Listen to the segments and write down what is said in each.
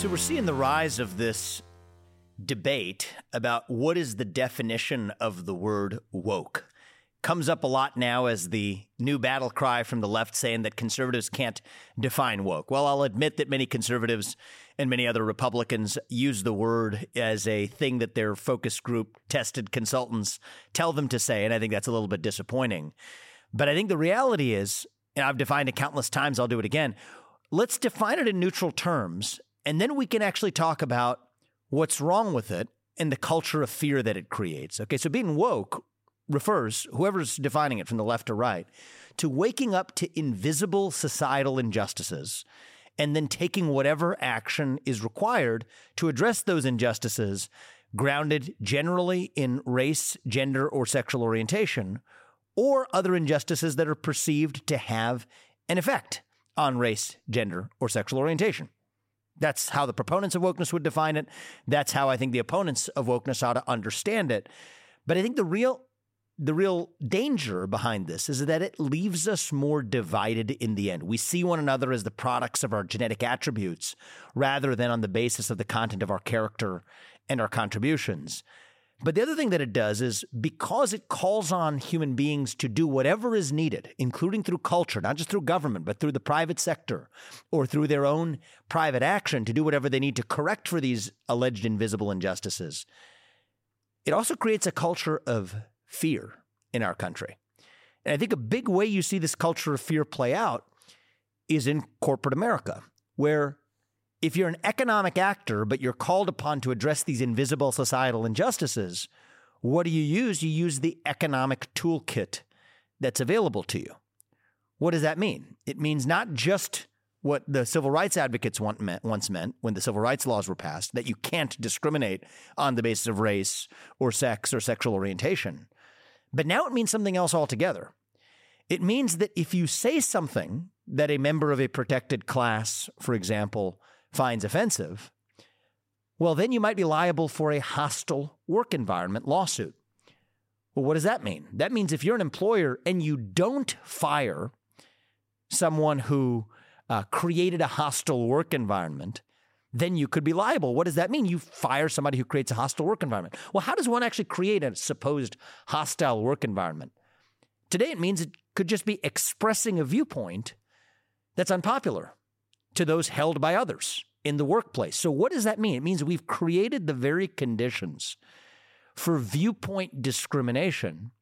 So we're seeing the rise of this debate about what is the definition of the word woke. Comes up a lot now as the new battle cry from the left saying that conservatives can't define woke. Well, I'll admit that many conservatives and many other Republicans use the word as a thing that their focus group tested consultants tell them to say. And I think that's a little bit disappointing. But I think the reality is, and I've defined it countless times, I'll do it again. Let's define it in neutral terms and then we can actually talk about what's wrong with it and the culture of fear that it creates. Okay, so being woke refers, whoever's defining it from the left to right, to waking up to invisible societal injustices and then taking whatever action is required to address those injustices, grounded generally in race, gender, or sexual orientation, or other injustices that are perceived to have an effect on race, gender, or sexual orientation. That's how the proponents of wokeness would define it. That's how I think the opponents of wokeness ought to understand it. But I think the real the real danger behind this is that it leaves us more divided in the end. We see one another as the products of our genetic attributes rather than on the basis of the content of our character and our contributions. But the other thing that it does is because it calls on human beings to do whatever is needed, including through culture, not just through government, but through the private sector or through their own private action to do whatever they need to correct for these alleged invisible injustices. It also creates a culture of fear in our country. And I think a big way you see this culture of fear play out is in corporate America, where if you're an economic actor, but you're called upon to address these invisible societal injustices, what do you use? You use the economic toolkit that's available to you. What does that mean? It means not just what the civil rights advocates once meant when the civil rights laws were passed that you can't discriminate on the basis of race or sex or sexual orientation. But now it means something else altogether. It means that if you say something that a member of a protected class, for example, finds offensive, well, then you might be liable for a hostile work environment lawsuit. Well, what does that mean? That means if you're an employer and you don't fire someone who uh, created a hostile work environment, then you could be liable. What does that mean? You fire somebody who creates a hostile work environment. Well, how does one actually create a supposed hostile work environment? Today, it means it could just be expressing a viewpoint that's unpopular to those held by others in the workplace. So, what does that mean? It means we've created the very conditions for viewpoint discrimination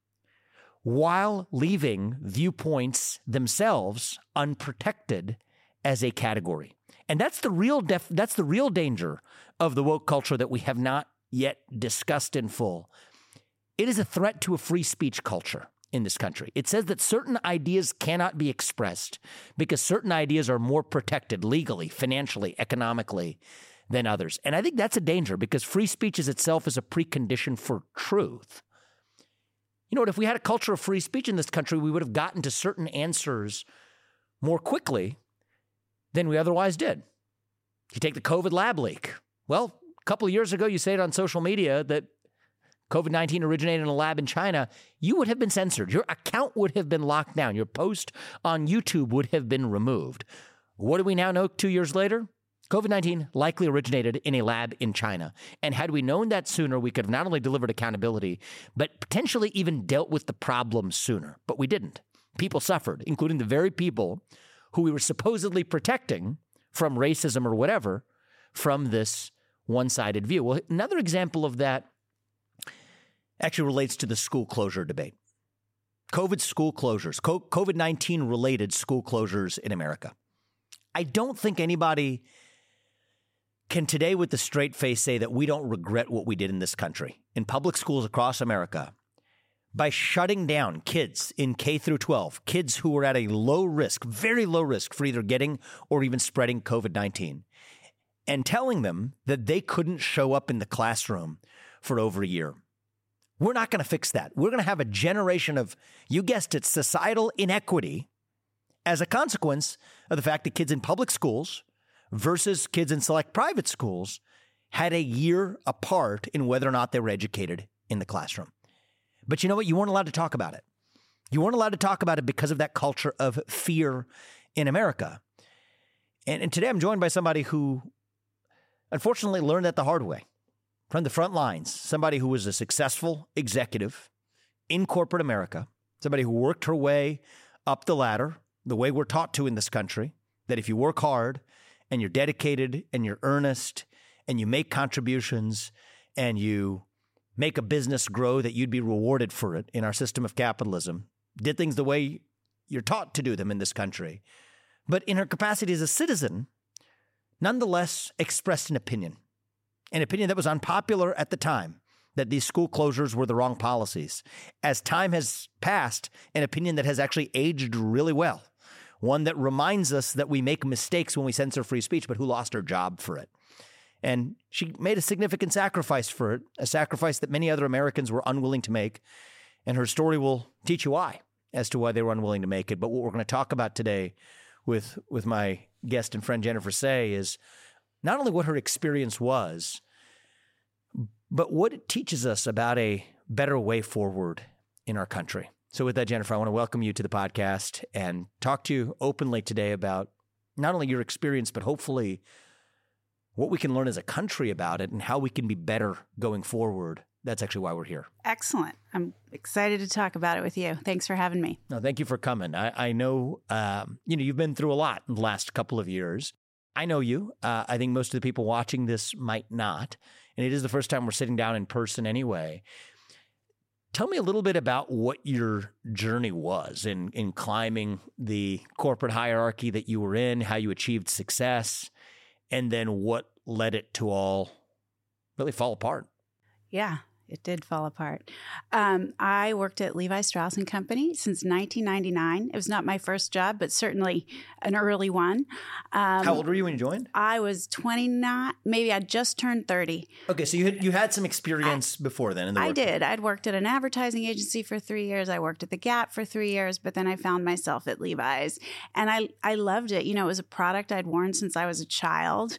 while leaving viewpoints themselves unprotected as a category. And that's the real def- that's the real danger of the woke culture that we have not yet discussed in full. It is a threat to a free speech culture in this country. It says that certain ideas cannot be expressed because certain ideas are more protected legally, financially, economically than others. And I think that's a danger because free speech is itself is a precondition for truth. You know what? If we had a culture of free speech in this country, we would have gotten to certain answers more quickly than we otherwise did. You take the COVID lab leak. Well, a couple of years ago, you said on social media that COVID 19 originated in a lab in China, you would have been censored. Your account would have been locked down. Your post on YouTube would have been removed. What do we now know two years later? COVID 19 likely originated in a lab in China. And had we known that sooner, we could have not only delivered accountability, but potentially even dealt with the problem sooner. But we didn't. People suffered, including the very people who we were supposedly protecting from racism or whatever from this one sided view. Well, another example of that actually relates to the school closure debate. COVID school closures, COVID 19 related school closures in America. I don't think anybody can today, with the straight face, say that we don't regret what we did in this country, in public schools across America, by shutting down kids in K through 12, kids who were at a low risk, very low risk for either getting or even spreading COVID 19, and telling them that they couldn't show up in the classroom for over a year. We're not going to fix that. We're going to have a generation of, you guessed it, societal inequity as a consequence of the fact that kids in public schools versus kids in select private schools had a year apart in whether or not they were educated in the classroom. But you know what? You weren't allowed to talk about it. You weren't allowed to talk about it because of that culture of fear in America. And, and today I'm joined by somebody who unfortunately learned that the hard way from the front lines. Somebody who was a successful executive in corporate America, somebody who worked her way up the ladder, the way we're taught to in this country, that if you work hard and you're dedicated and you're earnest and you make contributions and you make a business grow, that you'd be rewarded for it in our system of capitalism, did things the way you're taught to do them in this country. But in her capacity as a citizen, nonetheless expressed an opinion, an opinion that was unpopular at the time that these school closures were the wrong policies. As time has passed, an opinion that has actually aged really well, one that reminds us that we make mistakes when we censor free speech, but who lost her job for it. And she made a significant sacrifice for it, a sacrifice that many other Americans were unwilling to make. And her story will teach you why, as to why they were unwilling to make it. But what we're going to talk about today with, with my guest and friend Jennifer Sey is not only what her experience was, but what it teaches us about a better way forward in our country. So, with that, Jennifer, I want to welcome you to the podcast and talk to you openly today about not only your experience, but hopefully what we can learn as a country about it and how we can be better going forward. That's actually why we're here. Excellent. I'm excited to talk about it with you. Thanks for having me. No, thank you for coming. I, I know, um, you know, you've been through a lot in the last couple of years. I know you. Uh, I think most of the people watching this might not. And it is the first time we're sitting down in person anyway. Tell me a little bit about what your journey was in, in climbing the corporate hierarchy that you were in, how you achieved success, and then what led it to all really fall apart. Yeah it did fall apart. Um, I worked at Levi Strauss and Company since 1999. It was not my first job, but certainly an early one. Um, How old were you when you joined? I was 29. Maybe I just turned 30. Okay, so you had you had some experience I, before then. The I did. I'd worked at an advertising agency for three years. I worked at the Gap for three years, but then I found myself at Levi's, and I I loved it. You know, it was a product I'd worn since I was a child.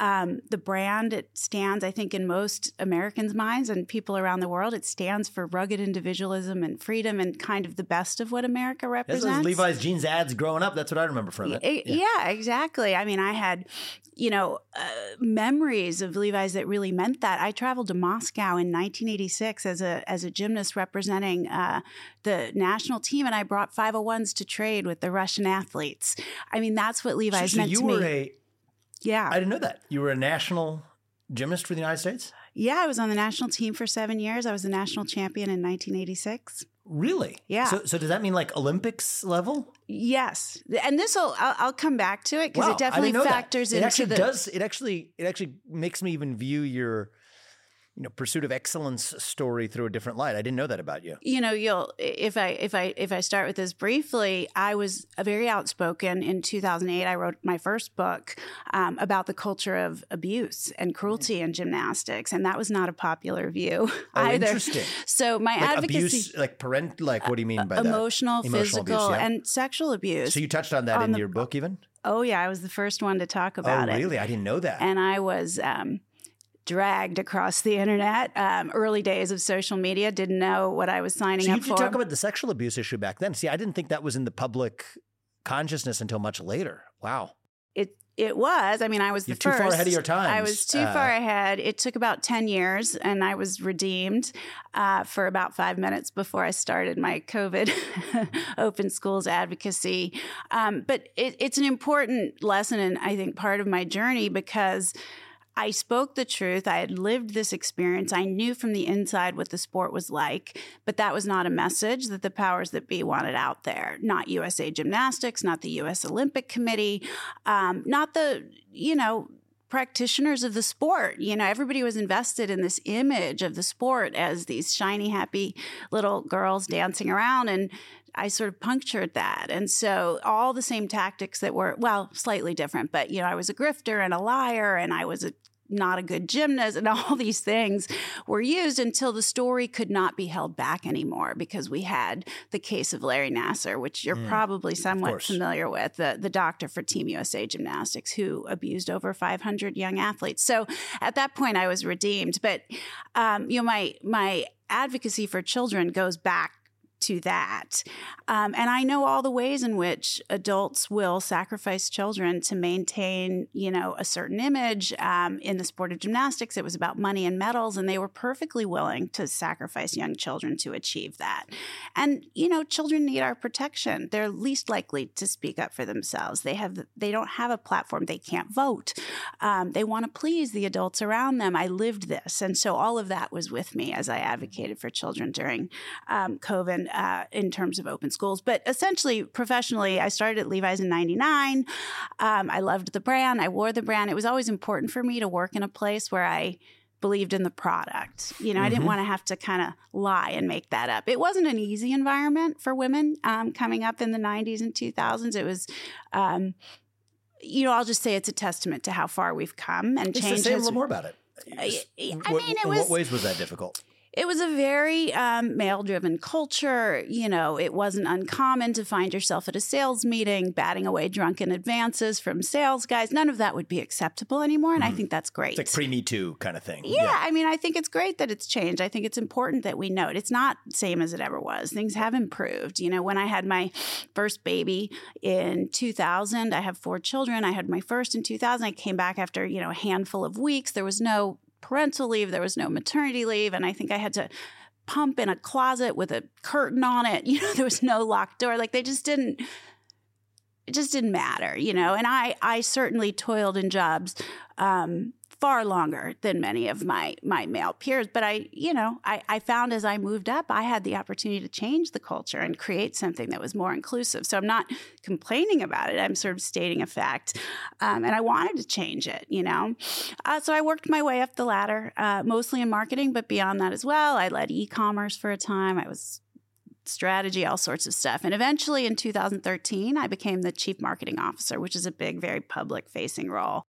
Um, the brand it stands, I think, in most Americans' minds and people around the world, it stands for rugged individualism and freedom and kind of the best of what America represents. This was Levi's jeans ads growing up. That's what I remember from it. it yeah. yeah. exactly. I mean, I had, you know, uh, memories of Levi's that really meant that. I traveled to Moscow in 1986 as a as a gymnast representing uh, the national team, and I brought 501s to trade with the Russian athletes. I mean, that's what Levi's so, so meant to me. A- yeah. I didn't know that. You were a national gymnast for the United States? Yeah, I was on the national team for seven years. I was a national champion in 1986. Really? Yeah. So, so does that mean like Olympics level? Yes, and this will I'll, I'll, come back to it because wow, it definitely factors that. it into actually the. Does it actually? It actually makes me even view your you know pursuit of excellence story through a different light. I didn't know that about you. You know, you'll if I if I if I start with this briefly, I was very outspoken in 2008. I wrote my first book um, about the culture of abuse and cruelty in gymnastics, and that was not a popular view oh, either. Interesting. So my like advocacy, abuse, like parent, like what do you mean by emotional, that? Emotional, physical, abuse, yeah. and sexual abuse. So you touched on that on in the, your book, even. Oh yeah, I was the first one to talk about oh, it. Really, I didn't know that. And I was. Um, dragged across the internet. Um, early days of social media, didn't know what I was signing so up for. You talk about the sexual abuse issue back then. See, I didn't think that was in the public consciousness until much later. Wow. It it was. I mean, I was You're the too far ahead of your time. I was too uh, far ahead. It took about ten years, and I was redeemed uh, for about five minutes before I started my COVID open schools advocacy. Um, but it, it's an important lesson, and I think part of my journey because I spoke the truth. I had lived this experience. I knew from the inside what the sport was like, but that was not a message that the powers that be wanted out there. Not USA Gymnastics, not the U.S. Olympic Committee, um, not the, you know, practitioners of the sport. You know, everybody was invested in this image of the sport as these shiny, happy little girls dancing around. And I sort of punctured that. And so all the same tactics that were, well, slightly different, but, you know, I was a grifter and a liar and I was a not a good gymnast and all these things were used until the story could not be held back anymore because we had the case of Larry Nassar, which you're mm, probably somewhat familiar with, the, the doctor for Team USA Gymnastics who abused over 500 young athletes. So at that point, I was redeemed. But, um, you know, my, my advocacy for children goes back to that. Um, and I know all the ways in which adults will sacrifice children to maintain, you know, a certain image. Um, in the sport of gymnastics, it was about money and medals, and they were perfectly willing to sacrifice young children to achieve that. And you know, children need our protection. They're least likely to speak up for themselves. They have they don't have a platform. They can't vote. Um, they want to please the adults around them. I lived this, and so all of that was with me as I advocated for children during um, COVID uh, in terms of open schools. But essentially, professionally, I started at Levi's in 99. Um, I loved the brand. I wore the brand. It was always important for me to work in a place where I believed in the product. You know, mm-hmm. I didn't mm-hmm. want to have to kind of lie and make that up. It wasn't an easy environment for women um, coming up in the 90s and 2000s. It was, um, you know, I'll just say it's a testament to how far we've come and change. Just say a little more about it. I, I mean, it was. In what ways was that difficult? It was a very um, male driven culture. You know, it wasn't uncommon to find yourself at a sales meeting batting away drunken advances from sales guys. None of that would be acceptable anymore. And mm. I think that's great. It's like pre Me Too kind of thing. Yeah, yeah, I mean, I think it's great that it's changed. I think it's important that we note it's not same as it ever was. Things have improved. You know, when I had my first baby in 2000, I have four children. I had my first in 2000. I came back after, you know, a handful of weeks. There was no parental leave, there was no maternity leave, and I think I had to pump in a closet with a curtain on it. You know, there was no locked door. Like they just didn't it just didn't matter, you know. And I I certainly toiled in jobs um, far longer than many of my my male peers. But I, you know, I, I found as I moved up, I had the opportunity to change the culture and create something that was more inclusive. So I'm not complaining about it. I'm sort of stating a fact, um, and I wanted to change it. You know, uh, so I worked my way up the ladder, uh, mostly in marketing, but beyond that as well. I led e-commerce for a time. I was strategy, all sorts of stuff. And eventually in 2013, I became the chief marketing officer, which is a big, very public facing role.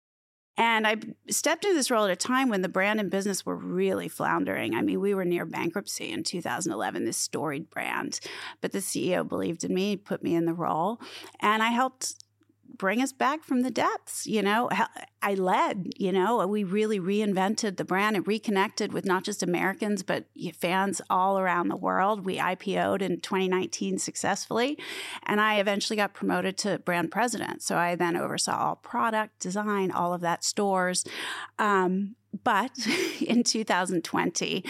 And I stepped into this role at a time when the brand and business were really floundering. I mean, we were near bankruptcy in 2011, this storied brand. But the CEO believed in me, put me in the role, and I helped bring us back from the depths. You know, I led, you know, we really reinvented the brand and reconnected with not just Americans, but fans all around the world. We IPO'd in 2019 successfully, and I eventually got promoted to brand president. So I then oversaw all product design, all of that stores. Um, but in 2020,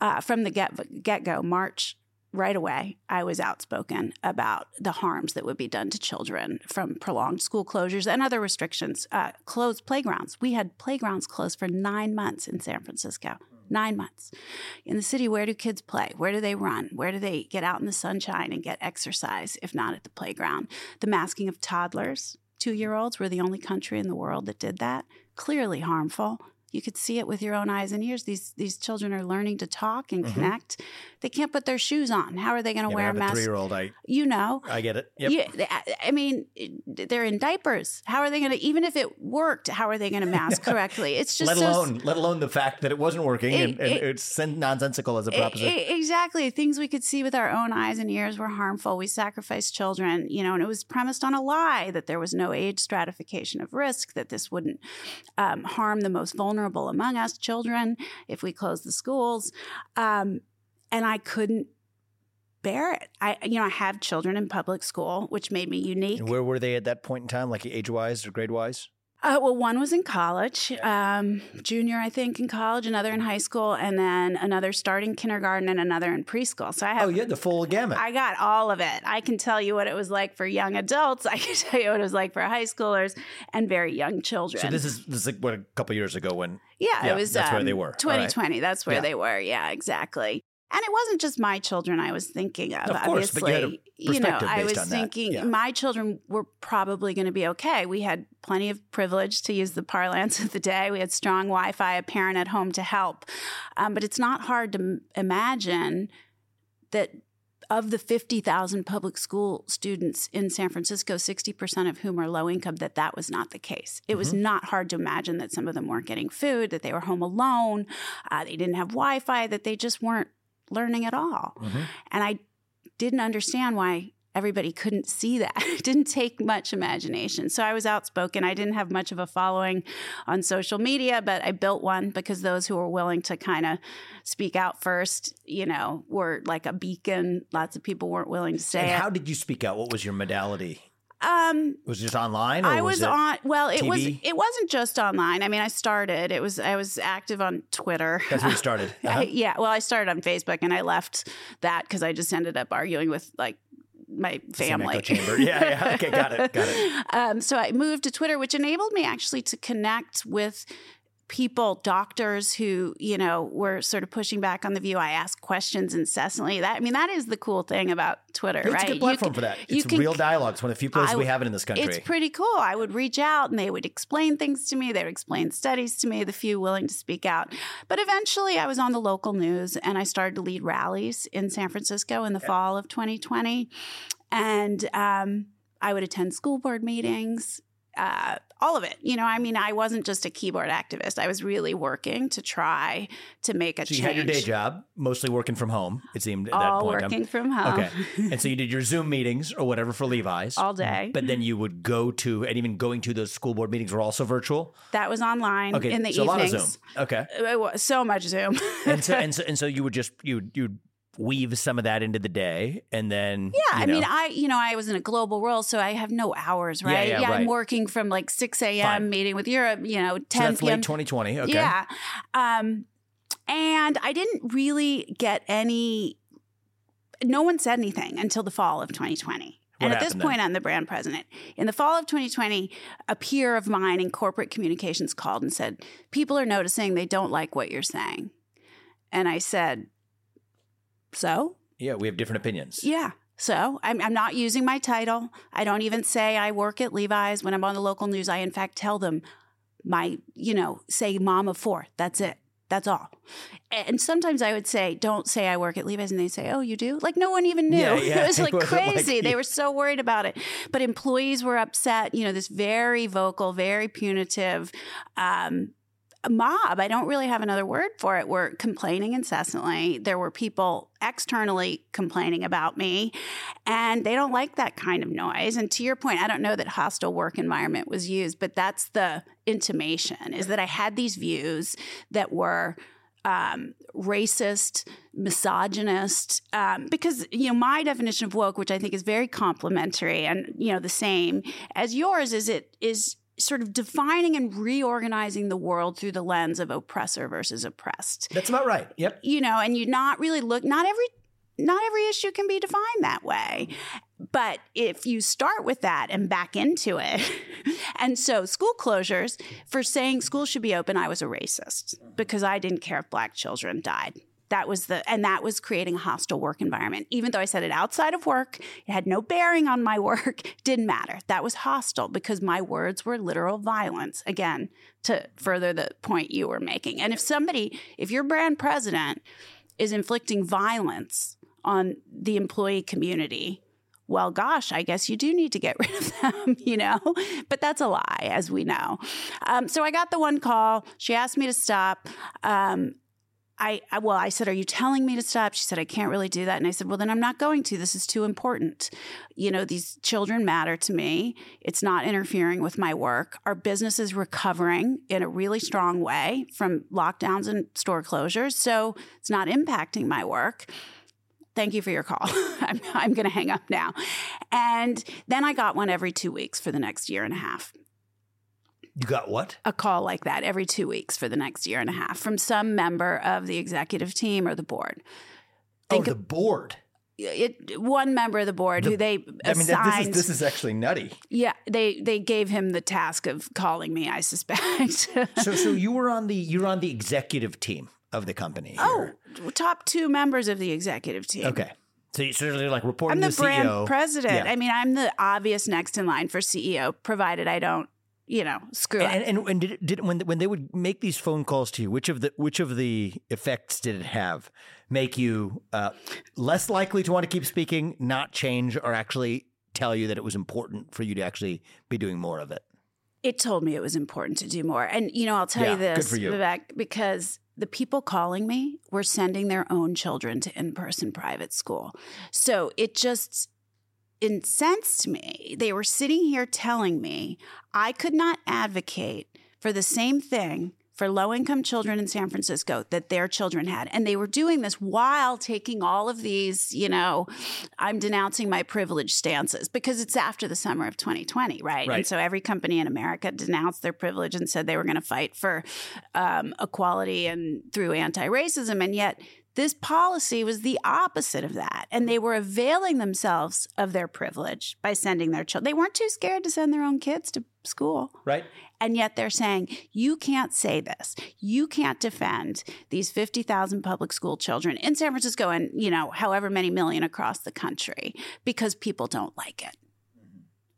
uh, from the get get go, March right away, I was outspoken about the harms that would be done to children from prolonged school closures and other restrictions. Uh, closed playgrounds. We had playgrounds closed for nine months in San Francisco. Nine months. In the city, where do kids play? Where do they run? Where do they get out in the sunshine and get exercise, if not at the playground? The masking of toddlers, two year olds, we're the only country in the world that did that. Clearly harmful. You could see it with your own eyes and ears. These these children are learning to talk and mm-hmm. connect. They can't put their shoes on. How are they going to yeah, wear a mask? Three year old, I you know, I get it. Yep. Yeah, I mean, they're in diapers. How are they going to? Even if it worked, how are they going to mask correctly? It's just let so, alone let alone the fact that it wasn't working it, and, and it, it's nonsensical as a proposition. It, exactly, things we could see with our own eyes and ears were harmful. We sacrificed children, you know, and it was premised on a lie that there was no age stratification of risk, that this wouldn't um, harm the most vulnerable among us children if we close the schools. Um, and I couldn't bear it. I, you know, I have children in public school, which made me unique. And where were they at that point in time, like age wise or grade wise? Uh, well, one was in college, um, junior, I think, in college, another in high school, and then another starting kindergarten and another in preschool. So I have. Oh, you had the full gamut. I got all of it. I can tell you what it was like for young adults. I can tell you what it was like for high schoolers and very young children. So this is this is like what a couple years ago when. Yeah, yeah it was. That's um, where they were. 2020. Right. That's where yeah. they were. Yeah, exactly. And it wasn't just my children I was thinking of. Of course, obviously. but you had a you know, I was thinking yeah. my children were probably going to be okay. We had plenty of privilege, to use the parlance of the day. We had strong Wi Fi, a parent at home to help. Um, but it's not hard to m- imagine that of the 50,000 public school students in San Francisco, 60% of whom are low income, that that was not the case. It mm-hmm. was not hard to imagine that some of them weren't getting food, that they were home alone, uh, they didn't have Wi Fi, that they just weren't learning at all. Mm-hmm. And I didn't understand why everybody couldn't see that. It didn't take much imagination. So I was outspoken. I didn't have much of a following on social media, but I built one because those who were willing to kind of speak out first, you know, were like a beacon. Lots of people weren't willing to say And it. how did you speak out? What was your modality? Um, Was it just online? Or I was, it on. Well, it was. It wasn't just online. I mean, I started. It was. I was active on Twitter. That's where you started. Uh-huh. I- yeah. Well, I started on Facebook, and I left that because I just ended up arguing with like my family. chamber. Yeah, yeah. Okay, got it. Got it. Um, so I moved to Twitter, which enabled me actually to connect with people, doctors who, you know, were sort of pushing back on the view. I asked questions incessantly. That I mean, that is the cool thing about Twitter, It's right? It's a good platform can- for that. It's can- real dialogue. It's one of the few places I- we have it in this country. It's pretty cool. I would reach out and they would explain things to me. They would explain studies to me, the few willing to speak out. But eventually I was on the local news and I started to lead rallies in San Francisco in the fall of 2020. And um, I would attend school board meetings. Uh, all of it. You know, I mean, I wasn't just a keyboard activist. I was really working to try to make a so you change. had your day job, mostly working from home. It seemed at that all point. working from home. Okay, and so you did your Zoom meetings or whatever for Levi's all day. Mm-hmm. But then you would go to, and even going to those school board meetings were also virtual. that was online Okay, in the so evenings. a lot of Zoom. Okay, uh, was so much Zoom. and so and so and so you would just you you'd weave some of that into the day, and then Yeah, you I mean, I you know I was in a global world, so I have no hours, Yeah, right? yeah, I'm working from like six a.m. Meeting with Europe, you know, so ten that's p.m. late 2020. Okay, Yeah, um, and I didn't really get any. No one said anything until the fall of 2020. What and at this happened then? point, I'm the brand president. In the fall of 2020, a peer of mine in corporate communications called and said, People are noticing they don't like what you're saying. And I said, So? yeah, we have different opinions. Yeah. So I'm, I'm not using my title. I don't even say I work at Levi's. When I'm on the local news, I in fact tell them my, you know, say mom of four. That's it. That's all. And sometimes I would say, don't say I work at Levi's. And they say, oh, you do? Like no one even knew. Yeah, yeah. It was like wasn't like crazy. they were so worried about it. But employees were upset. You know, this very vocal, very punitive um, mob. I don't really have another word for it. Were complaining incessantly. There were people externally complaining about me, and they don't like that kind of noise. And to your point, I don't know that hostile work environment was used, but that's the intimation is that I had these views that were um, racist, misogynist, um, because you know my definition of woke, which I think is very complimentary and you know the same as yours, is it is sort of defining and reorganizing the world through the lens of oppressor versus oppressed. That's about right. Yep. You know, and you not really look. Not every not every issue can be defined that way. But if you start with that and back into it, and so school closures for saying schools should be open, I was a racist because I didn't care if black children died. That was the, and that was creating a hostile work environment. Even though I said it outside of work, it had no bearing on my work, didn't matter. That was hostile because my words were literal violence. Again, to further the point you were making. And if somebody, if your brand president is inflicting violence on the employee community, well, gosh, I guess you do need to get rid of them, you know? But that's a lie, as we know. Um, so I got the one call. She asked me to stop. Um, I, I, well, I said, Are you telling me to stop? She said, I can't really do that. And I said, Well, then I'm not going to. This is too important. You know, these children matter to me. It's not interfering with my work. Our business is recovering in a really strong way from lockdowns and store closures. So it's not impacting my work thank you for your call. I'm, I'm going to hang up now. And then I got one every two weeks for the next year and a half. You got what? A call like that every two weeks for the next year and a half from some member of the executive team or the board. Oh, Think oh, the board. It, one member of the board The- who they I mean, this is this is actually nutty. yeah, they they gave him the task of calling me. I suspect. So, so you were on the you were on the executive team of the company. oh, top two members of the executive team. okay. So you sort of like reporting I'm the the brand CEO. president. Yeah. I mean, I'm the obvious next in line for CEO, provided I don't, you know, screw up. And, and, and did, did when when they would make these phone calls to you, which of the which of the effects did it have? Make you uh, less likely to want to keep speaking, not change, or actually tell you that it was important for you to actually be doing more of it? it told me it was important to do more. And you know, I'll tell Yeah, you this, for you. Vivek, because the people calling me were sending their own children to in-person private school. So it just incensed me, they were sitting here telling me I could not advocate for the same thing for low income children in San Francisco that their children had. And they were doing this while taking all of these, you know, I'm denouncing my privilege stances because it's after the summer of 2020, right? Right. And so every company in America denounced their privilege and said they were going to fight for um, equality and through anti racism. And yet, this policy was the opposite of that. And they were availing themselves of their privilege by sending their children. They weren't too scared to send their own kids to school. Right. And yet they're saying, you can't say this. You can't defend these 50,000 public school children in San Francisco and, you know, however many million across the country because people don't like it.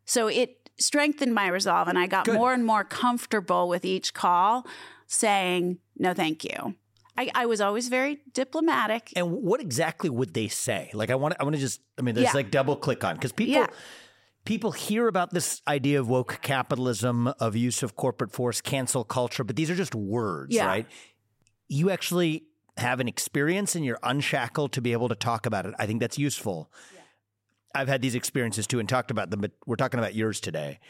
So it strengthened my resolve and I got Good. more and more comfortable with each call saying, no, thank you. I, I was always very diplomatic. And what exactly would they say? Like, I want, I want to just, I mean, there's Yeah. like double click on because people, Yeah. people hear about this idea of woke capitalism, of use of corporate force, cancel culture, but these are just words, Yeah. right? You actually have an experience and you're unshackled to be able to talk about it. I think that's useful. I've had these experiences too and talked about them, but we're talking about yours today.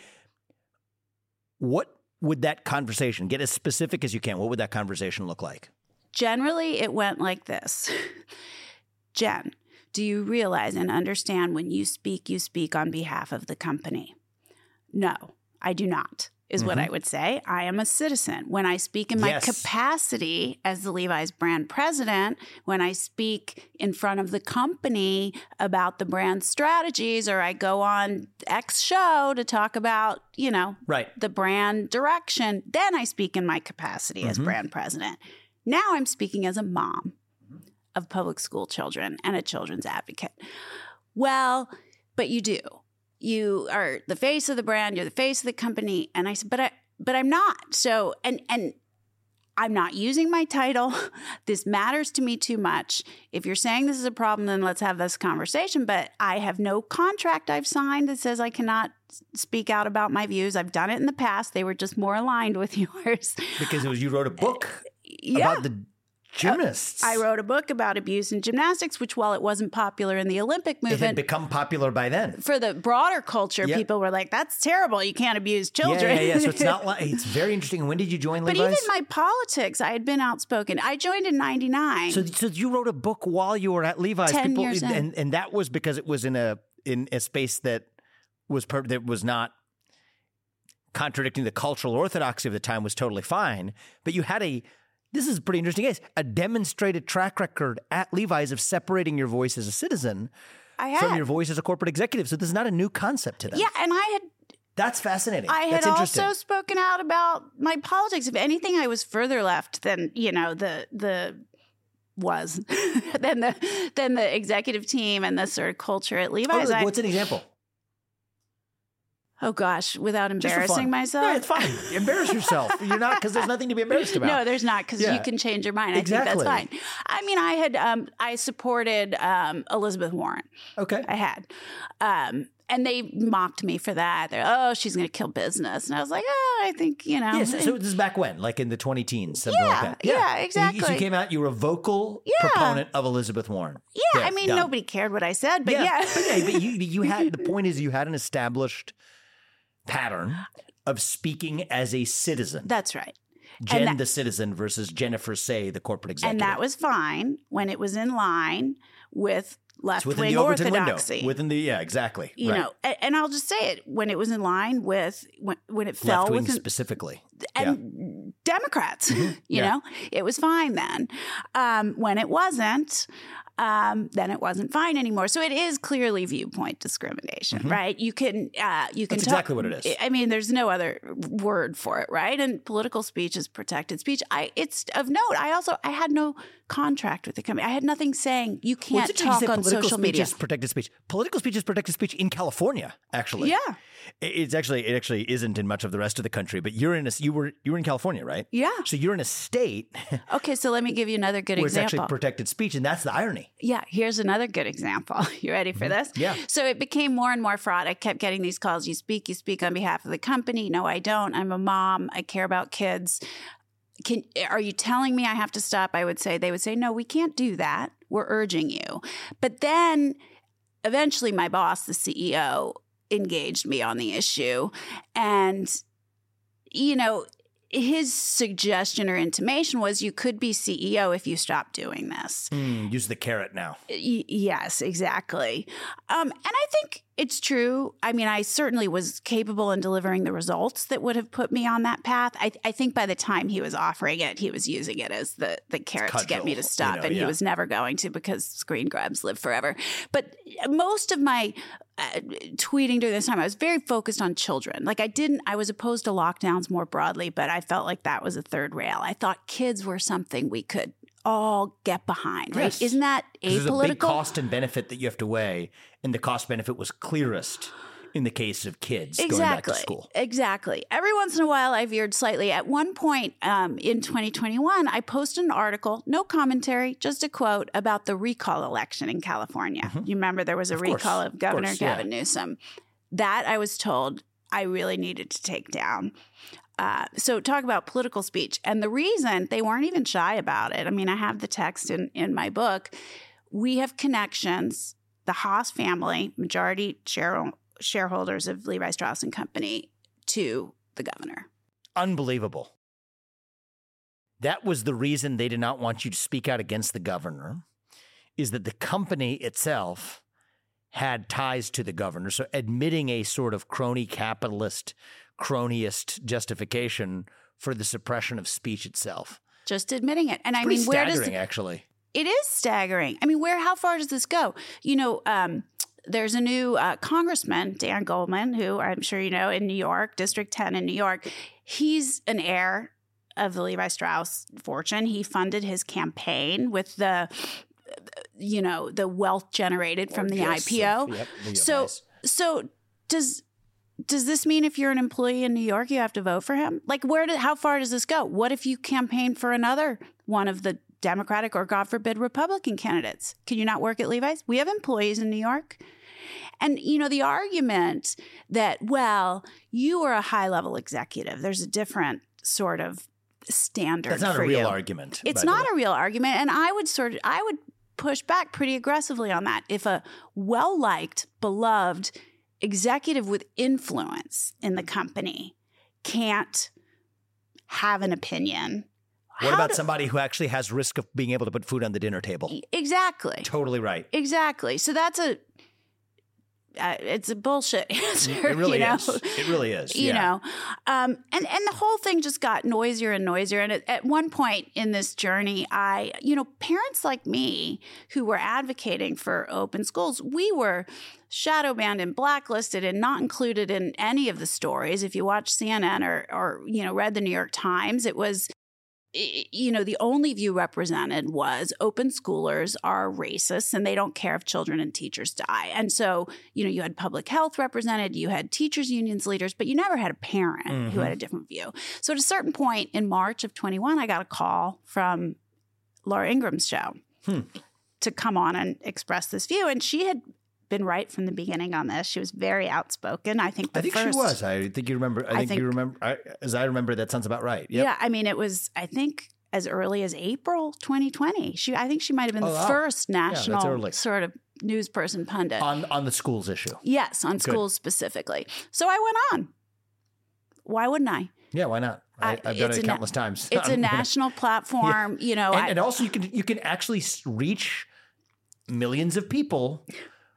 What would that conversation get as specific as you can? What would that conversation look like? Generally, it went like this Jen, do you realize and understand when you speak, you speak on behalf of the company? No, I do not, is what I mm-hmm. would say. I am a citizen. When I speak in my Yes. capacity as the Levi's brand president, when I speak in front of the company about the brand strategies, or I go on X show to talk about, you know, Right. the brand direction, then I speak in my capacity as mm-hmm. brand president. Now I'm speaking as a mom of public school children and a children's advocate. Well, but you do. You are the face of the brand, you're the face of the company. And I said, but I but I'm not. So and and I'm not using my title. This matters to me too much. If you're saying this is a problem, then let's have this conversation. But I have no contract I've signed that says I cannot speak out about my views. I've done it in the past. They were just more aligned with yours. Because it was you wrote a book uh, Yeah. about the uh, gymnasts. I wrote a book about abuse in gymnastics, which, while it wasn't popular in the Olympic movement, It had become popular by then. for the broader culture, Yeah. people were like, "That's terrible. You can't abuse children." yeah, yeah. So it's not like it's very interesting. When did you join Levi's? but even my politics, I had been outspoken. I joined in '99. so, so you wrote a book while you were at Levi's. 10 years in. and and that was because it was in a in a space that was per, that was not contradicting the cultural orthodoxy of the time was totally fine. But you had a this is a pretty interesting case a demonstrated track record at Levi's of separating your voice as a citizen from your voice as a corporate executive. So this is not a new concept to them. yeah, and I had That's fascinating. I had also spoken out about my politics. If anything, I was further left than you know the the was than the than the executive team and the sort of culture at Oh, Levi's. I- what's an example? Oh gosh, without embarrassing myself. Yeah, it's fine. Embarrass yourself. You're not because there's nothing to be embarrassed about. No, there's not because Yeah. you can change your mind. I Exactly. think that's fine. I mean, I had um, I supported um, Elizabeth Warren. okay. I had, um, and they mocked me for that. They're oh, she's going to kill business, and I was like, oh, I think you know. Yeah, so, so this is back when, like in the 2010s, something Yeah, like that. yeah, So you- So you came out, you were a vocal Yeah. proponent of Elizabeth Warren. yeah, Yeah, I mean, done. nobody cared what I said, but yeah, but, yeah, but you, you had the point is you had an established pattern of speaking as a citizen. that's right. Jen, that- the citizen, versus Jennifer Sey, the corporate executive. And that was fine when it was in line with left wing the Overton orthodoxy. window. Within the yeah, exactly. you right. know, a- and I'll just say it when it was in line with when, when it fell within specifically. and Democrats. you Mm-hmm. Yeah. know, it was fine then. Um, when it wasn't, um, then it wasn't fine anymore. So it is clearly viewpoint discrimination, right? You can uh, you can Mm-hmm. That's talk- exactly what it is. I mean, there's no other word for it, right? And political speech is protected speech. I it's of note. I also I had no contract with the company. I had nothing saying you can't you talk on political social speech media. is protected speech. Political speech is protected speech in California, actually. Yeah, It's actually it actually isn't in much of the rest of the country, but you're in a you were you were in California, right? yeah. So you're in a state Okay, so let me give you another good where it's example. actually protected speech, and that's the irony. Yeah, here's another good example. You ready for this? Mm-hmm. Yeah. So it became more and more fraud. I kept getting these calls. You speak, you speak on behalf of the company. No, I don't. I'm a mom. I care about kids. Can are you telling me I have to stop? I would say they would say, "No, we can't do that. We're urging you." But then eventually, my boss, the CEO, engaged me on the issue. And, you know, his suggestion or intimation was you could be CEO if you stop doing this. Mm, use the carrot now. Y- yes, exactly. Um, and I think it's true. I mean, I certainly was capable in delivering the results that would have put me on that path. I, I think by the time he was offering it, he was using it as the the carrot to get me to stop, you know, and yeah. he was never going to because screen grabs live forever. But most of my uh, tweeting during this time, I was very focused on children. Like I didn't, I was opposed to lockdowns more broadly, but I felt like that was a third rail. I thought kids were something we could all get behind, right? Yes. Isn't that 'Cause There's a big cost and benefit that you have to weigh, and the cost benefit was clearest in the case of kids going back to Exactly. school. Exactly. Every once in a while, I veered slightly. At one point um, in 2021, I posted an article, no commentary, just a quote about the recall election in California. You remember there was a Mm-hmm. Of recall of Of Governor course, yeah. Gavin Newsom. That I was told I really needed to take down. Uh, so talk about political speech, and the reason they weren't even shy about it. I mean, I have the text in in my book. We have connections. The Haas family, majority share, shareholders of Levi Strauss and Company, to the governor. Unbelievable. That was the reason they did not want you to speak out against the governor, is that the company itself had ties to the governor. So admitting a sort of crony capitalist, cronyist justification for the suppression of speech itself. Just admitting it, and I Pretty mean, where does staggering, actually. it is staggering? I mean, where? How far does this go? You know, um, there's a new uh, congressman, Dan Goldman, who I'm sure you know in New York, District 10 in New York. He's an heir of the Levi Strauss fortune. He funded his campaign with the, you know, the wealth generated from the Yes, IPO. yep, the So, advice. so does does this mean if you're an employee in New York, you have to vote for him? Like, where? Do, how far does this go? What if you campaign for another one of the Democratic or, God forbid, Republican candidates? Can you not work at Levi's? We have employees in New York. And, you know, the argument that, well, you are a high level executive, there's a different sort of standard. That's not a real you. argument. It's not a real argument. And I would sort of, I would push back pretty aggressively on that. If a well liked, beloved executive with influence in the company can't have an opinion. What how about do- somebody who actually has risk of being able to put food on the dinner table? Exactly. Totally right. Exactly. So that's a, uh, it's a bullshit answer. It really you know? is. It really is. you yeah. know um, and and the whole thing just got noisier and noisier and at, at one point in this journey i you know parents like me who were advocating for open schools we were shadow banned and blacklisted and not included in any of the stories if you watch cnn or or you know read the new york times it was you know, the only view represented was open schoolers are racist and they don't care if children and teachers die. And so, you know, you had public health represented, you had teachers' unions leaders, but you never had a parent who Mhm. had a different view. So at a certain point in March of 21, I got a call from Laura Ingraham's show Hmm. to come on and express this view. And she had been right from the beginning on this. She was very outspoken. I think the I think first, she was. I think you remember. I, I think, think- you remember. I, as I remember, that sounds about right. Yep. Yeah, I mean, it was. I think as early as April 2020. She, I think she might have been Oh, the wow. first national early. sort of news person pundit. On on the schools issue. yes, on schools specifically. So I went on. Why wouldn't I? Yeah, why not? I, I've done it a na- countless times. It's a national platform. You know, and, I, and also you can you can actually reach millions of people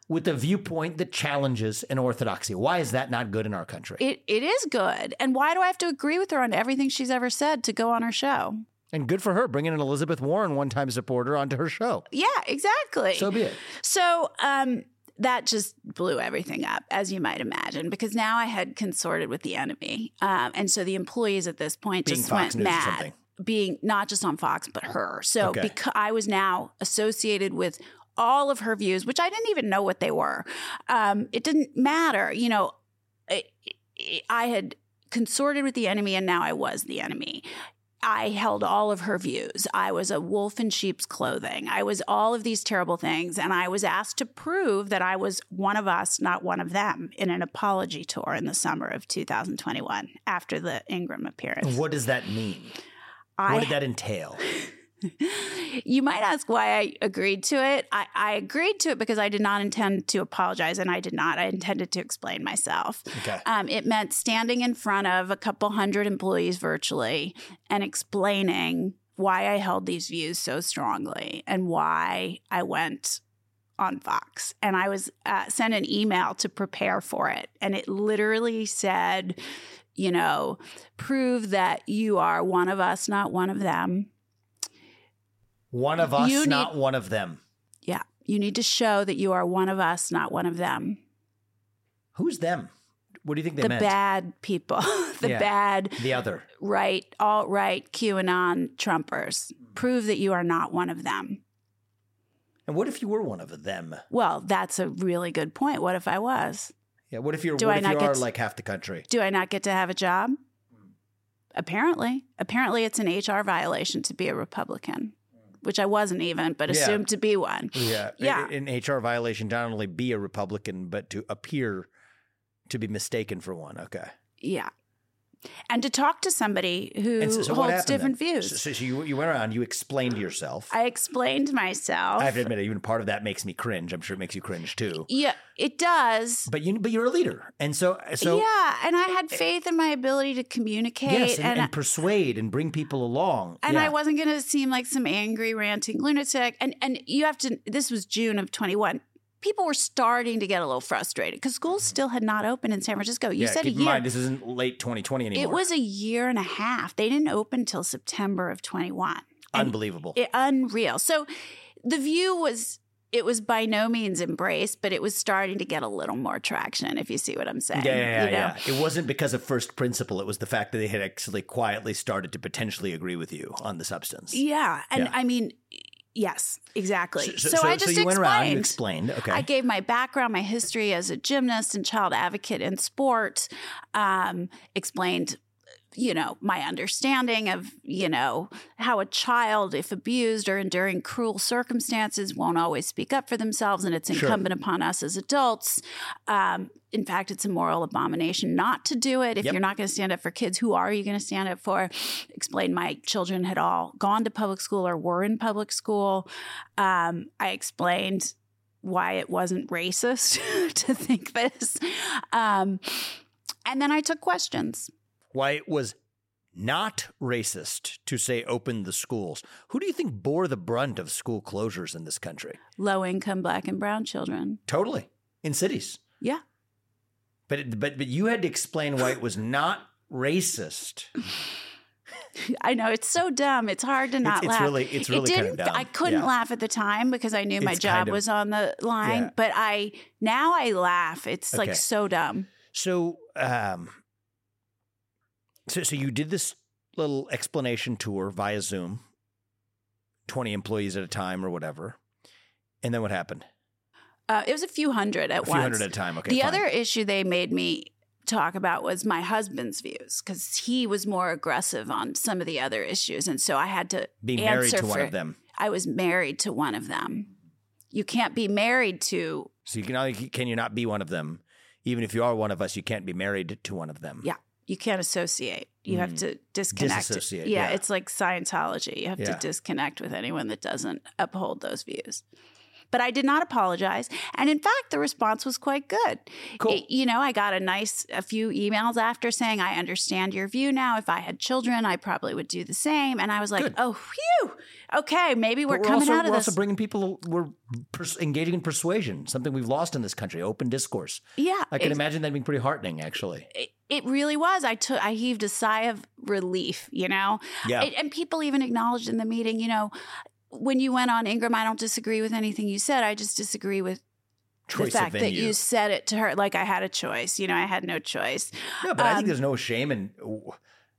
with a viewpoint that challenges an orthodoxy. Why is that not good in our country? it, it is good. And why do I have to agree with her on everything she's ever said to go on her show? and good for her bringing an Elizabeth Warren one-time supporter onto her show. Yeah, exactly. So be it. So um, that just blew everything up, as you might imagine, because now I had consorted with the enemy, um, and so the employees at this point Being just Fox went News mad. Being not just on Fox, but her. So Okay. because I was now associated with all of her views, which I didn't even know what they were. Um, it didn't matter, you know. I, I had consorted with the enemy, and now I was the enemy. I held all of her views. I was a wolf in sheep's clothing. I was all of these terrible things. And I was asked to prove that I was one of us, not one of them, in an apology tour in the summer of 2021 after the Ingraham appearance. What does that mean? I, what did that entail? You might ask why I agreed to it. I, I, agreed to it because I did not intend to apologize, and I did not. I intended to explain myself. Okay. Um, it meant standing in front of a couple hundred employees virtually and explaining why I held these views so strongly and why I went on Fox. And I was uh, sent an email to prepare for it, and it literally said, you know, prove that you are one of us, not one of them one of us, need, not one of them. Yeah. You need to show that you are one of us, not one of them. Who's them? What do you think they meant? the meant? bad people, the Yeah. bad, The other. right, alt right, QAnon Trumpers. Prove that you are not one of them. And what if you were one of them? Well, that's a really good point. What if I was? Yeah. What if you're? Do what I if not you get are to- like half the country? Do I not get to have a job? Apparently. Apparently, it's an HR violation to be a Republican, which I wasn't even, but Yeah. assumed to be one. Yeah. Yeah. An HR violation to not only be a Republican, but to appear to be mistaken for one. Okay. Yeah. And to talk to somebody who so, so holds different then? views. So, so you, you went around, you explained yourself. I explained myself. I have to admit, even part of that makes me cringe. I'm sure it makes you cringe too. yeah, it does. But you, but you're a leader, and so, so yeah, and I had faith in my ability to communicate, yes, and, and and persuade and bring people along. and yeah. I wasn't going to seem like some angry, ranting lunatic. And and you have to. This was June of twenty one. People were starting to get a little frustrated because schools mm-hmm. still had not opened in San Francisco. You yeah, said a year. mind, this isn't late 2020 anymore. it was a year and a half. They didn't open until September of twenty one. unbelievable. it, unreal. So the view was it was by no means embraced, but it was starting to get a little more traction. If you see what I'm saying, yeah, yeah, you know? yeah. It wasn't because of first principle. It was the fact that they had actually quietly started to potentially agree with you on the substance. Yeah, and Yeah. I mean, yes, exactly. So, so, I just so you went explained. around, you explained. Okay. I gave my background, my history as a gymnast and child advocate in sport. Um, explained, you know, my understanding of, you know, how a child, if abused or enduring cruel circumstances, won't always speak up for themselves, and it's Sure. incumbent upon us as adults. Um, in fact, it's a moral abomination not to do it. If Yep. you're not going to stand up for kids, who are you going to stand up for? Explained my children had all gone to public school or were in public school. Um, I explained why it wasn't racist to think this. Um, and then I took questions. Why it was not racist to say open the schools. Who do you think bore the brunt of school closures in this country? Low income black and brown children. Totally. In cities. Yeah. But it, but but you had to explain why it was not racist. I know it's so dumb. It's hard to not it's laugh. really- it's really kind didn't, of dumb. I couldn't Yeah. laugh at the time because I knew my It's job kind of- was on the line. Yeah. But I now I laugh. It's Okay. like so dumb. So, um, so so you did this little explanation tour via Zoom, twenty employees at a time or whatever, and then what happened? Uh, it was a few hundred at A few hundred at a time. Okay. the fine. other issue they made me talk about was my husband's views because he was more aggressive on some of the other issues, and so I had to be married to one of them. I was married to one of them. You can't be married to So you can only can you not be one of them, even if you are one of us, you can't be married to one of them. Yeah. You can't associate. You have Mm. to disconnect. Yeah, yeah. it's like Scientology. You have Yeah. to disconnect with anyone that doesn't uphold those views. But I did not apologize, and in fact, the response was quite good. Cool. It- you know, I got a nice a few emails after saying, "I understand your view now. If I had children, I probably would do the same." And I was like, Good. "Oh, phew, okay, maybe we're, But coming also, out of we're this." also bringing people. We're pers- engaging in persuasion, something we've lost in this country. Open discourse. yeah, I can imagine that being pretty heartening, actually. it, it really was. I took, I heaved a sigh of relief, you know. Yeah. And, and people even acknowledged in the meeting, you know, when you went on Ingraham, I don't disagree with anything you said. I just disagree with the fact that you said it to her like I had a choice. You know, I had no choice. No, but I think Um, there's no shame in.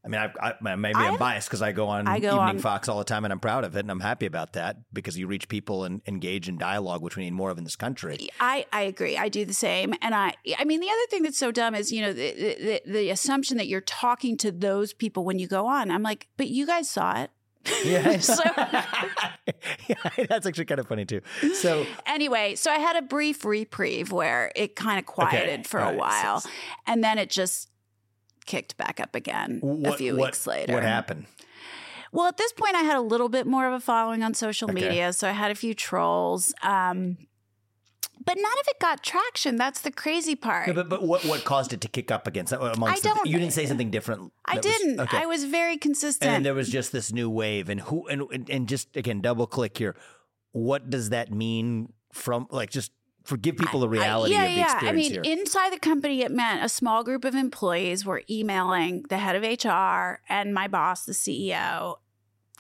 I mean, I, I, maybe I I'm have- biased because I go on I go Evening on- Fox all the time, and I'm proud of it, and I'm happy about that because you reach people and engage in dialogue, which we need more of in this country. I, I agree. I do the same. And I I mean the other thing that's so dumb is, you know, the, the the assumption that you're talking to those people when you go on. I'm like, but you guys saw it. Yeah, So- yeah, that's actually kind of funny too. So, anyway, so I had a brief reprieve where it kind of quieted for all a right. while, So- and then it just kicked back up again a few what- weeks later. what happened? Well, at this point, I had a little bit more of a following on social Okay. media, so I had a few trolls. Um, but none of it got traction. That's the crazy part. No, but but what what caused it to kick up against uh, amongst? the- don't- you didn't say something different. I didn't. okay. I was very consistent. and there was just this new wave, and who and and- just again double click here. What does that mean from like just forgive people the I- reality yeah, of the yeah. experience I mean, here? inside the company, it meant a small group of employees were emailing the head of HR and my boss, the CEO,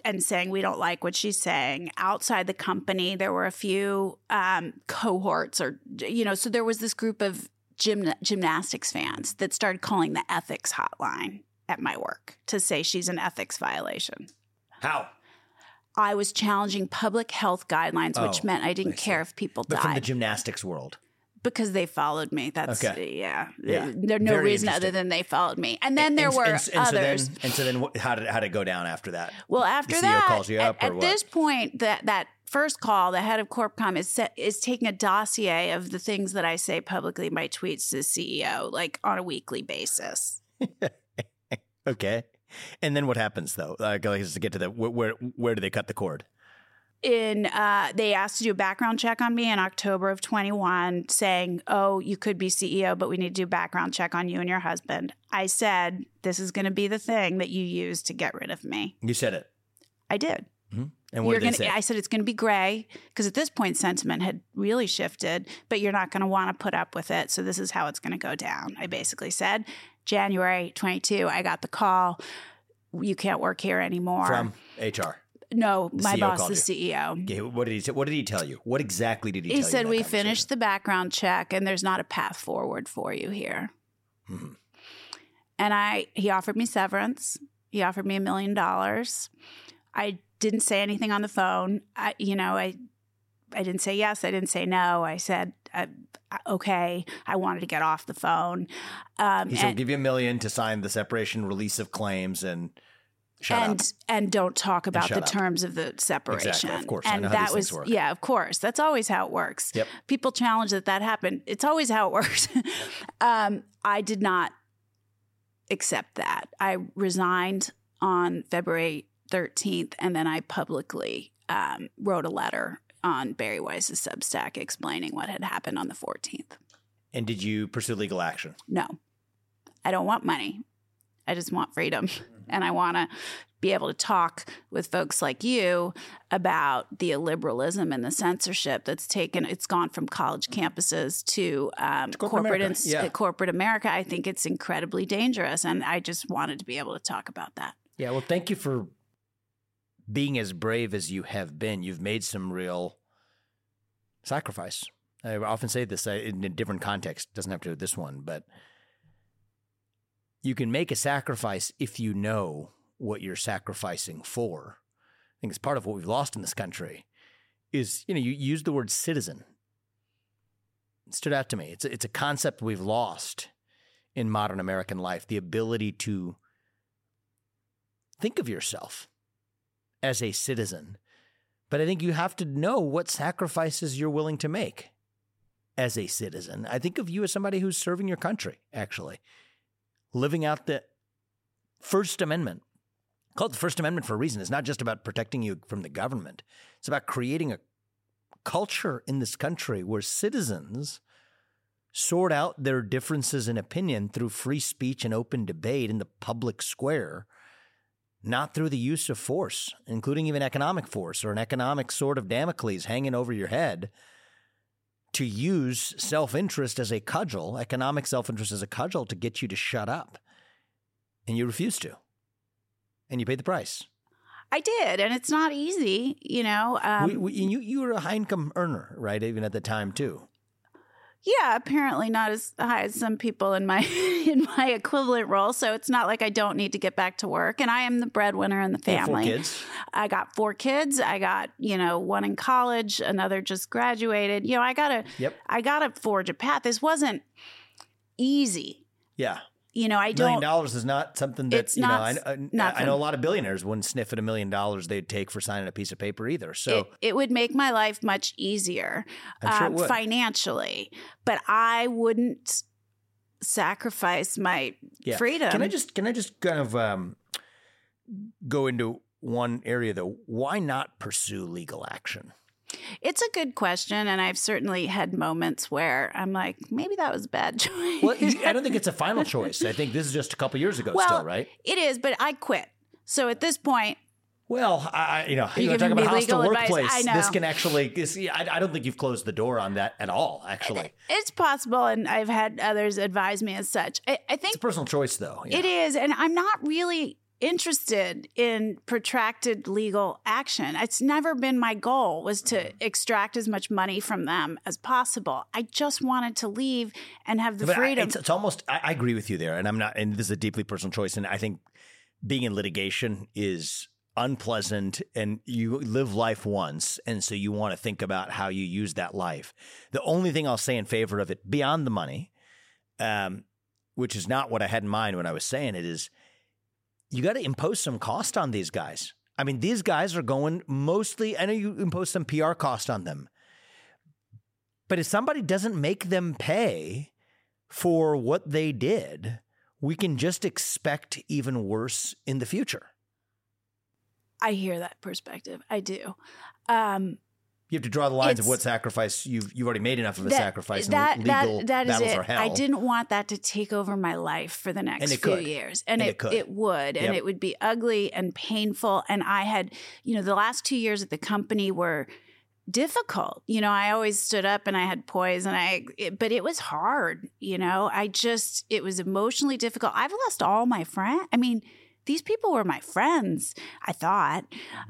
and saying we don't like what she's saying. Outside the company, there were a few um, cohorts, or you know, so there was this group of gym, gymnastics fans that started calling the ethics hotline at my work to say she's an ethics violation. How? I was challenging public health guidelines, which Oh, meant I I didn't see. care if people But from the gymnastics world. Because they followed me. That's Okay. yeah. Yeah. There's no Very reason other than they followed me. And then there and, were and, and others. So then, and so then, what, how did how did it go down after that? well, after CEO that, calls you at, up at what? this point, that that first call, the head of Corpcom is set, is taking a dossier of the things that I say publicly in my tweets to the CEO, like on a weekly basis. Okay. And then what happens though? Like, to get to the where where do they cut the cord? In uh, they asked to do a background check on me in October of 21 saying oh you could be CEO but we need to do a background check on you and your husband. I said this is going to be the thing that you use to get rid of me. You said it. I did. And what you're did they gonna say? I said it's going to be gray because at this point sentiment had really shifted but you're not going to want to put up with it so this is how it's going to go down I basically said. January 22 I got the call. You can't work here anymore. From HR. No The my CEO boss the you. CEO Okay, what did he say? What did he tell you? What exactly did he, he tell you? He said we finished the background check and there's not a path forward for you here Mhm. and i he offered me severance he offered me a million dollars i didn't say anything on the phone i you know i i didn't say yes i didn't say no i said uh, okay i wanted to get off the phone um, He said, and, give you a million to sign the separation release of claims and shut and up." and don't talk about the up. terms of the separation. of course. And that was work. yeah, of course. That's always how it works. Yep. People challenge that that happened. It's always how it works. um, I did not accept that. I resigned on February 13th, and then I publicly um, wrote a letter on Bari Weiss's Substack explaining what had happened on the 14th. And did you pursue legal action? No, I don't want money. I just want freedom. And I want to be able to talk with folks like you about the illiberalism and the censorship that's taken. It's gone from college campuses to, um, corporate corporate America, yeah. corporate America. I think it's incredibly dangerous, and I just wanted to be able to talk about that. Yeah. Well, thank you for being as brave as you have been. You've made some real sacrifice. I often say this in a different context. Doesn't have to do this one, but you can make a sacrifice if you know what you're sacrificing for. I think it's part of what we've lost in this country. Is you know you use the word citizen. It stood out to me. It's a, it's a concept we've lost in modern American life. The ability to think of yourself as a citizen. But I think you have to know what sacrifices you're willing to make as a citizen. I think of you as somebody who's serving your country, actually, living out the First Amendment. Called the First Amendment for a reason. It's not just about protecting you from the government, it's about creating a culture in this country where citizens sort out their differences in opinion through free speech and open debate in the public square not through the use of force, including even economic force or an economic sword of Damocles hanging over your head, to use self interest as a cudgel, economic self interest as a cudgel to get you to shut up. And you refuse to. And you paid the price. I did, and it's not easy, you know. Um, we, we, you, you were a high income earner, right? Even at the time, too. Yeah, apparently not as high as some people in my in my equivalent role. So it's not like I don't need to get back to work. And I am the breadwinner in the family. Four kids. I got four kids. I got you know one in college, another just graduated. You know, I gotta Yep. I gotta forge a path. This wasn't easy. Yeah. You know, I don't. Million dollars is not something that you know. not I, s- I, I nothing. know a lot of billionaires wouldn't sniff at a million dollars they'd take for signing a piece of paper either. So it, it would make my life much easier sure um, financially, but I wouldn't sacrifice my Yeah. freedom. Can I just can I just kind of um, go into one area though. Why not pursue legal action? It's a good question, and I've certainly had moments where I'm like, maybe that was a bad choice. Well, I don't think it's a final choice. I think this is just a couple years ago, well, still, right? It is, but I quit. So at this point, well, I, you know, you, you talk about hostile workplace. I know. This can actually. I, I, don't think you've closed the door on that at all. Actually, it's possible, and I've had others advise me as such. I, I think it's a personal choice, though. Yeah. It is, and I'm not really interested in protracted legal action. It's never been my goal was to mm-hmm. extract as much money from them as possible. I just wanted to leave and have the but freedom. I, it's, it's, almost I, I agree with you there, and I'm not. And this is a deeply personal choice, and I think being in litigation is unpleasant and you live life once and so you want to think about how you use that life the only thing i'll say in favor of it beyond the money um, which is not what i had in mind when i was saying it is you got to impose some cost on these guys. I mean, these guys are going mostly, I know you impose some PR cost on them, but if somebody doesn't make them pay for what they did, we can just expect even worse in the future. I hear that perspective. I do. Um, you have to draw the lines of what sacrifice you've you've already made enough of a that, sacrifice. That, legal that, that is it. I didn't want that to take over my life for the next few could. years, and, and it, it, could. it would, and yep. it would be ugly and painful. And I had, you know, the last two years at the company were difficult. You know, I always stood up and I had poise, and I, it, but it was hard. You know, I just it was emotionally difficult. I've lost all my friends. I mean these people were my friends i thought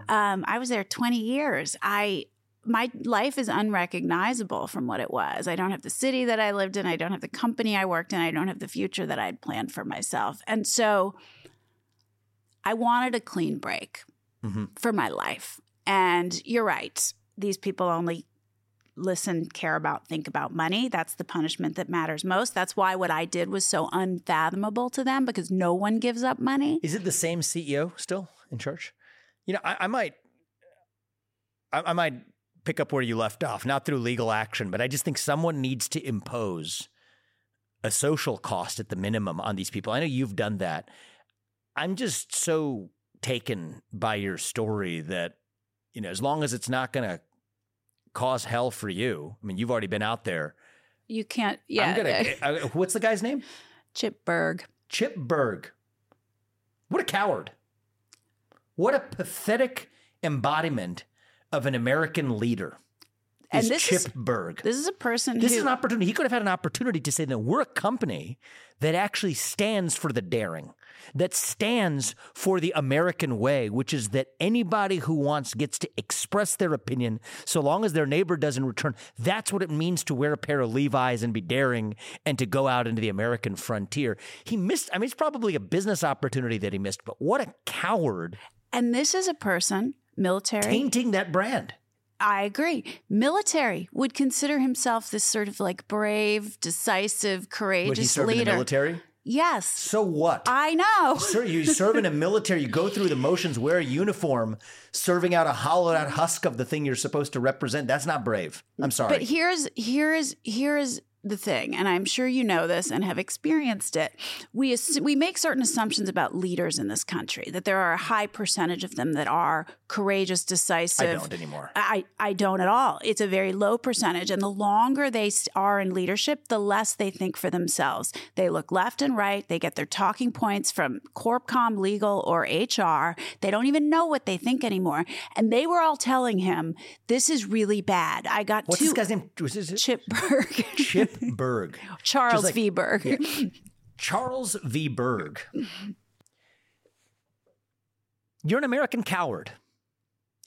um, i was there 20 years i my life is unrecognizable from what it was. I don't have the city that I lived in. I don't have the company I worked in. I don't have the future that I'd planned for myself. And so I wanted a clean break mm-hmm. for my life. And you're right. These people only listen, care about, think about money. That's the punishment that matters most. That's why what I did was so unfathomable to them because no one gives up money. Is it the same CEO still in church? You know, I, I might, I, I might pick up where you left off, not through legal action, but I just think someone needs to impose a social cost at the minimum on these people. I know you've done that. I'm just so taken by your story that, you know, as long as it's not going to cause hell for you, I mean, you've already been out there. You can't, yeah. Gonna, uh, what's the guy's name? Chip Bergh. Chip Bergh. What a coward. What a pathetic embodiment of an American leader. And is this Chip is, Bergh. This is a person. This who, is an opportunity. He could have had an opportunity to say that we're a company that actually stands for the daring, that stands for the American way, which is that anybody who wants gets to express their opinion so long as their neighbor doesn't return. That's what it means to wear a pair of Levi's and be daring and to go out into the American frontier. He missed, I mean, it's probably a business opportunity that he missed, but what a coward. And this is a person military. Tainting that brand. I agree. Military would consider himself this sort of like brave, decisive, courageous would he serve leader. In the military? Yes. So what? I know. Sir, you serve in a military, you go through the motions, wear a uniform, serving out a hollowed out husk of the thing you're supposed to represent. That's not brave. I'm sorry. But here's here's here's the thing, and I'm sure you know this and have experienced it. We ass- we make certain assumptions about leaders in this country that there are a high percentage of them that are courageous, decisive. I don't anymore. I I don't at all. It's a very low percentage, and the longer they are in leadership, the less they think for themselves. They look left and right. They get their talking points from CorpCom, legal, or HR. They don't even know what they think anymore. And they were all telling him, "This is really bad." I got what's two, this guy's name? Was this Chip Chip Charles like, V. Bergh. Yeah. Charles V. Bergh. You're an American coward.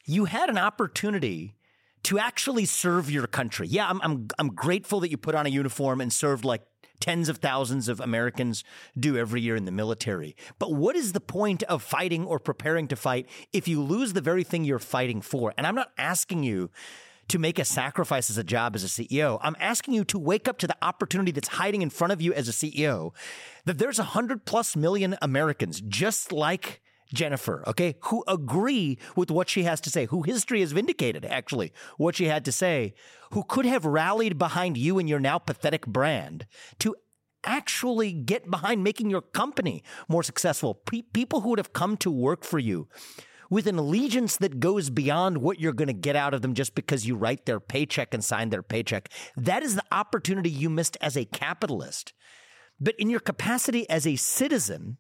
You had an opportunity to actually serve your country. Yeah, I'm, I'm, I'm grateful that you put on a uniform and served like tens of thousands of Americans do every year in the military. But what is the point of fighting or preparing to fight if you lose the very thing you're fighting for? And I'm not asking you to make a sacrifice as a job as a CEO. I'm asking you to wake up to the opportunity that's hiding in front of you as a CEO. That there's a hundred plus million Americans just like Jennifer, okay, who agree with what she has to say, who history has vindicated, actually, what she had to say, who could have rallied behind you and your now pathetic brand to actually get behind making your company more successful. Pe- people who would have come to work for you with an allegiance that goes beyond what you're going to get out of them just because you write their paycheck and sign their paycheck. That is the opportunity you missed as a capitalist. But in your capacity as a citizen,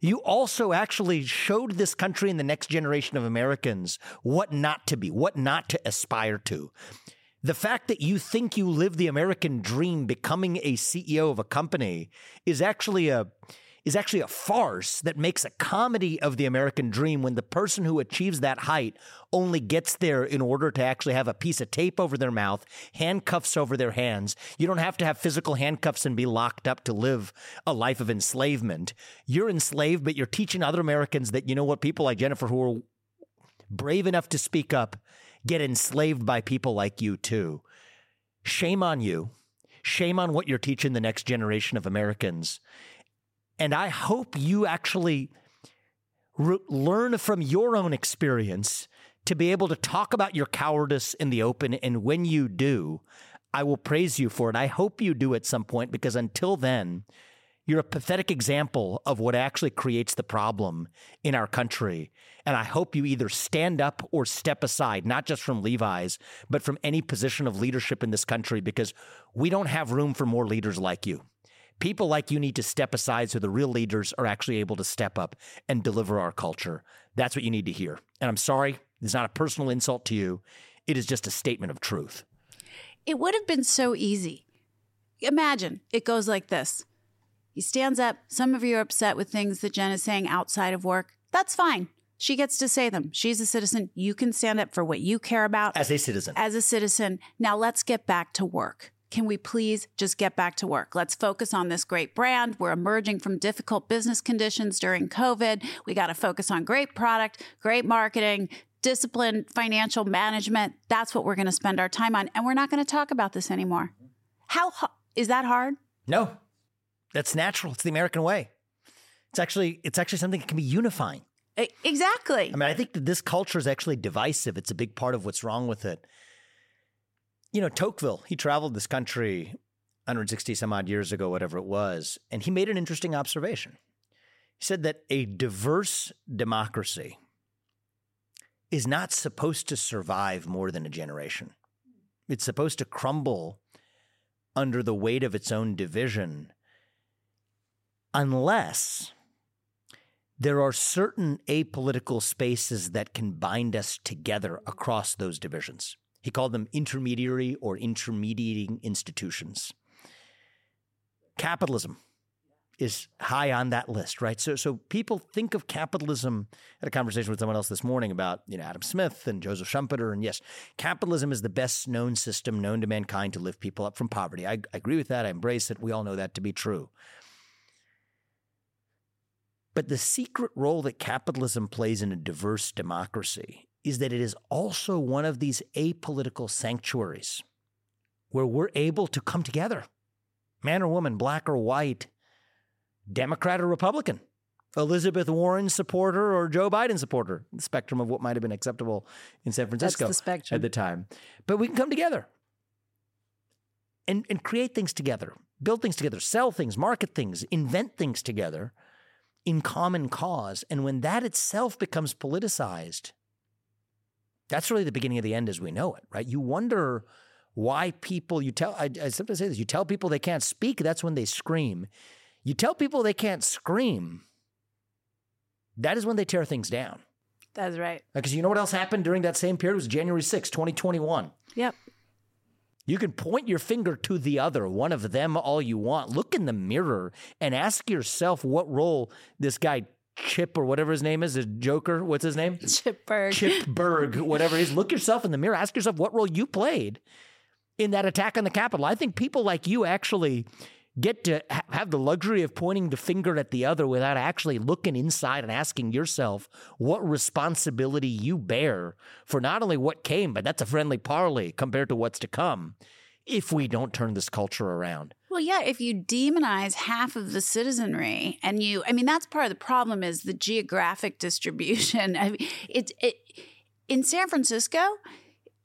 you also actually showed this country and the next generation of Americans what not to be, what not to aspire to. The fact that you think you live the American dream becoming a CEO of a company is actually a is actually a farce that makes a comedy of the American dream when the person who achieves that height only gets there in order to actually have a piece of tape over their mouth, handcuffs over their hands. You don't have to have physical handcuffs and be locked up to live a life of enslavement. You're enslaved, but you're teaching other Americans that, you know what, people like Jennifer who are brave enough to speak up get enslaved by people like you too. Shame on you. Shame on what you're teaching the next generation of Americans. And I hope you actually re- learn from your own experience to be able to talk about your cowardice in the open. And when you do, I will praise you for it. I hope you do at some point because until then, you're a pathetic example of what actually creates the problem in our country. And I hope you either stand up or step aside, not just from Levi's, but from any position of leadership in this country, because we don't have room for more leaders like you. People like you need to step aside so the real leaders are actually able to step up and deliver our culture. That's what you need to hear. And I'm sorry, it's not a personal insult to you, it is just a statement of truth. It would have been so easy. Imagine it goes like this. He stands up. Some of you are upset with things that Jen is saying outside of work. That's fine. She gets to say them. She's a citizen. You can stand up for what you care about as a citizen. As a citizen. Now let's get back to work. Can we please just get back to work? Let's focus on this great brand. We're emerging from difficult business conditions during COVID. We got to focus on great product, great marketing, disciplined financial management. That's what we're going to spend our time on. And we're not going to talk about this anymore. How is that hard? No. That's natural. It's the American way. It's actually it's actually something that can be unifying. Exactly. I mean, I think that this culture is actually divisive. It's a big part of what's wrong with it you know, Tocqueville, he traveled this country 160 some odd years ago, whatever it was, and he made an interesting observation. He said that a diverse democracy is not supposed to survive more than a generation. It's supposed to crumble under the weight of its own division unless there are certain apolitical spaces that can bind us together across those divisions. He called them intermediary or intermediating institutions. Capitalism is high on that list, right? So, so people think of capitalism. I had a conversation with someone else this morning about you know Adam Smith and Joseph Schumpeter, and yes, capitalism is the best known system known to mankind to lift people up from poverty. I, I agree with that. I embrace it. We all know that to be true. But the secret role that capitalism plays in a diverse democracy is that it is also one of these apolitical sanctuaries where we're able to come together man or woman, black or white, Democrat or Republican, Elizabeth Warren supporter or Joe Biden supporter, the spectrum of what might have been acceptable in San Francisco the at the time. But we can come together and, and create things together, build things together, sell things, market things, invent things together in common cause. And when that itself becomes politicized, that's really the beginning of the end as we know it, right? You wonder why people, you tell, I, I sometimes say this, you tell people they can't speak, that's when they scream. You tell people they can't scream, that is when they tear things down. That's right. Because you know what else happened during that same period? It was January 6, 2021. Yep. You can point your finger to the other, one of them, all you want. Look in the mirror and ask yourself what role this guy Chip or whatever his name is, the Joker. What's his name? Chip Bergh. Chip Bergh, whatever it is. Look yourself in the mirror. Ask yourself what role you played in that attack on the Capitol. I think people like you actually get to ha- have the luxury of pointing the finger at the other without actually looking inside and asking yourself what responsibility you bear for not only what came, but that's a friendly parley compared to what's to come if we don't turn this culture around. Well, yeah, if you demonize half of the citizenry and you, I mean, that's part of the problem is the geographic distribution. I mean, it, it, in San Francisco,